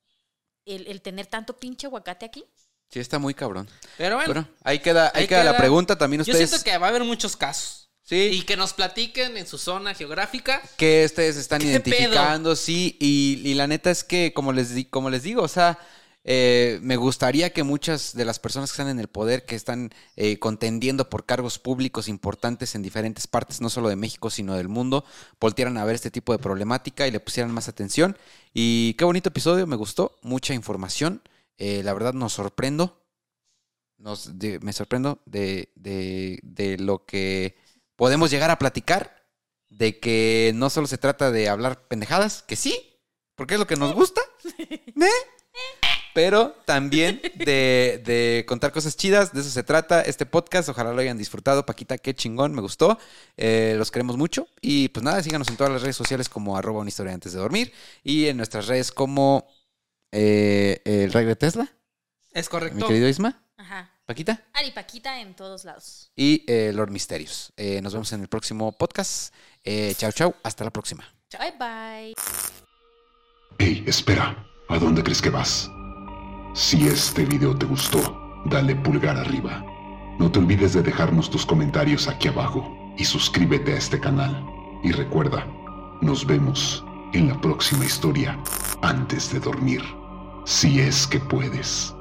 el, el tener tanto pinche aguacate aquí. Sí, está muy cabrón. Pero bueno, Bueno, ahí queda, ahí ahí queda la pregunta. También yo ustedes. siento que va a haber muchos casos. Sí. Y que nos platiquen en su zona geográfica. que ustedes están ¿Qué identificando, sí, y, y la neta es que, como les, como les digo, o sea, eh, me gustaría que muchas de las personas que están en el poder, que están eh, contendiendo por cargos públicos importantes en diferentes partes, no solo de México, sino del mundo, voltearan a ver este tipo de problemática y le pusieran más atención. Y qué bonito episodio, me gustó, mucha información, eh, la verdad nos sorprendo, nos, de- me sorprendo de, de- de lo que podemos llegar a platicar de que no solo se trata de hablar pendejadas, que sí, porque es lo que nos gusta, ¿eh? pero también de, de contar cosas chidas, de eso se trata este podcast, ojalá lo hayan disfrutado, Paquita, qué chingón, me gustó, Eh, los queremos mucho y pues nada, síganos en todas las redes sociales como arroba una historia antes de dormir y en nuestras redes como eh, el Rey de Tesla, Es mi correcto. querido Isma, Ajá. Paquita. Ari Paquita en todos lados. y eh, Lord Misterios. Eh, nos vemos en el próximo podcast. Eh, chao, chao. Hasta la próxima. Bye bye. Hey, espera, ¿a dónde crees que vas? Si este video te gustó, dale pulgar arriba. No te olvides de dejarnos tus comentarios aquí abajo y suscríbete a este canal. Y recuerda, nos vemos en la próxima historia antes de dormir. Si es que puedes.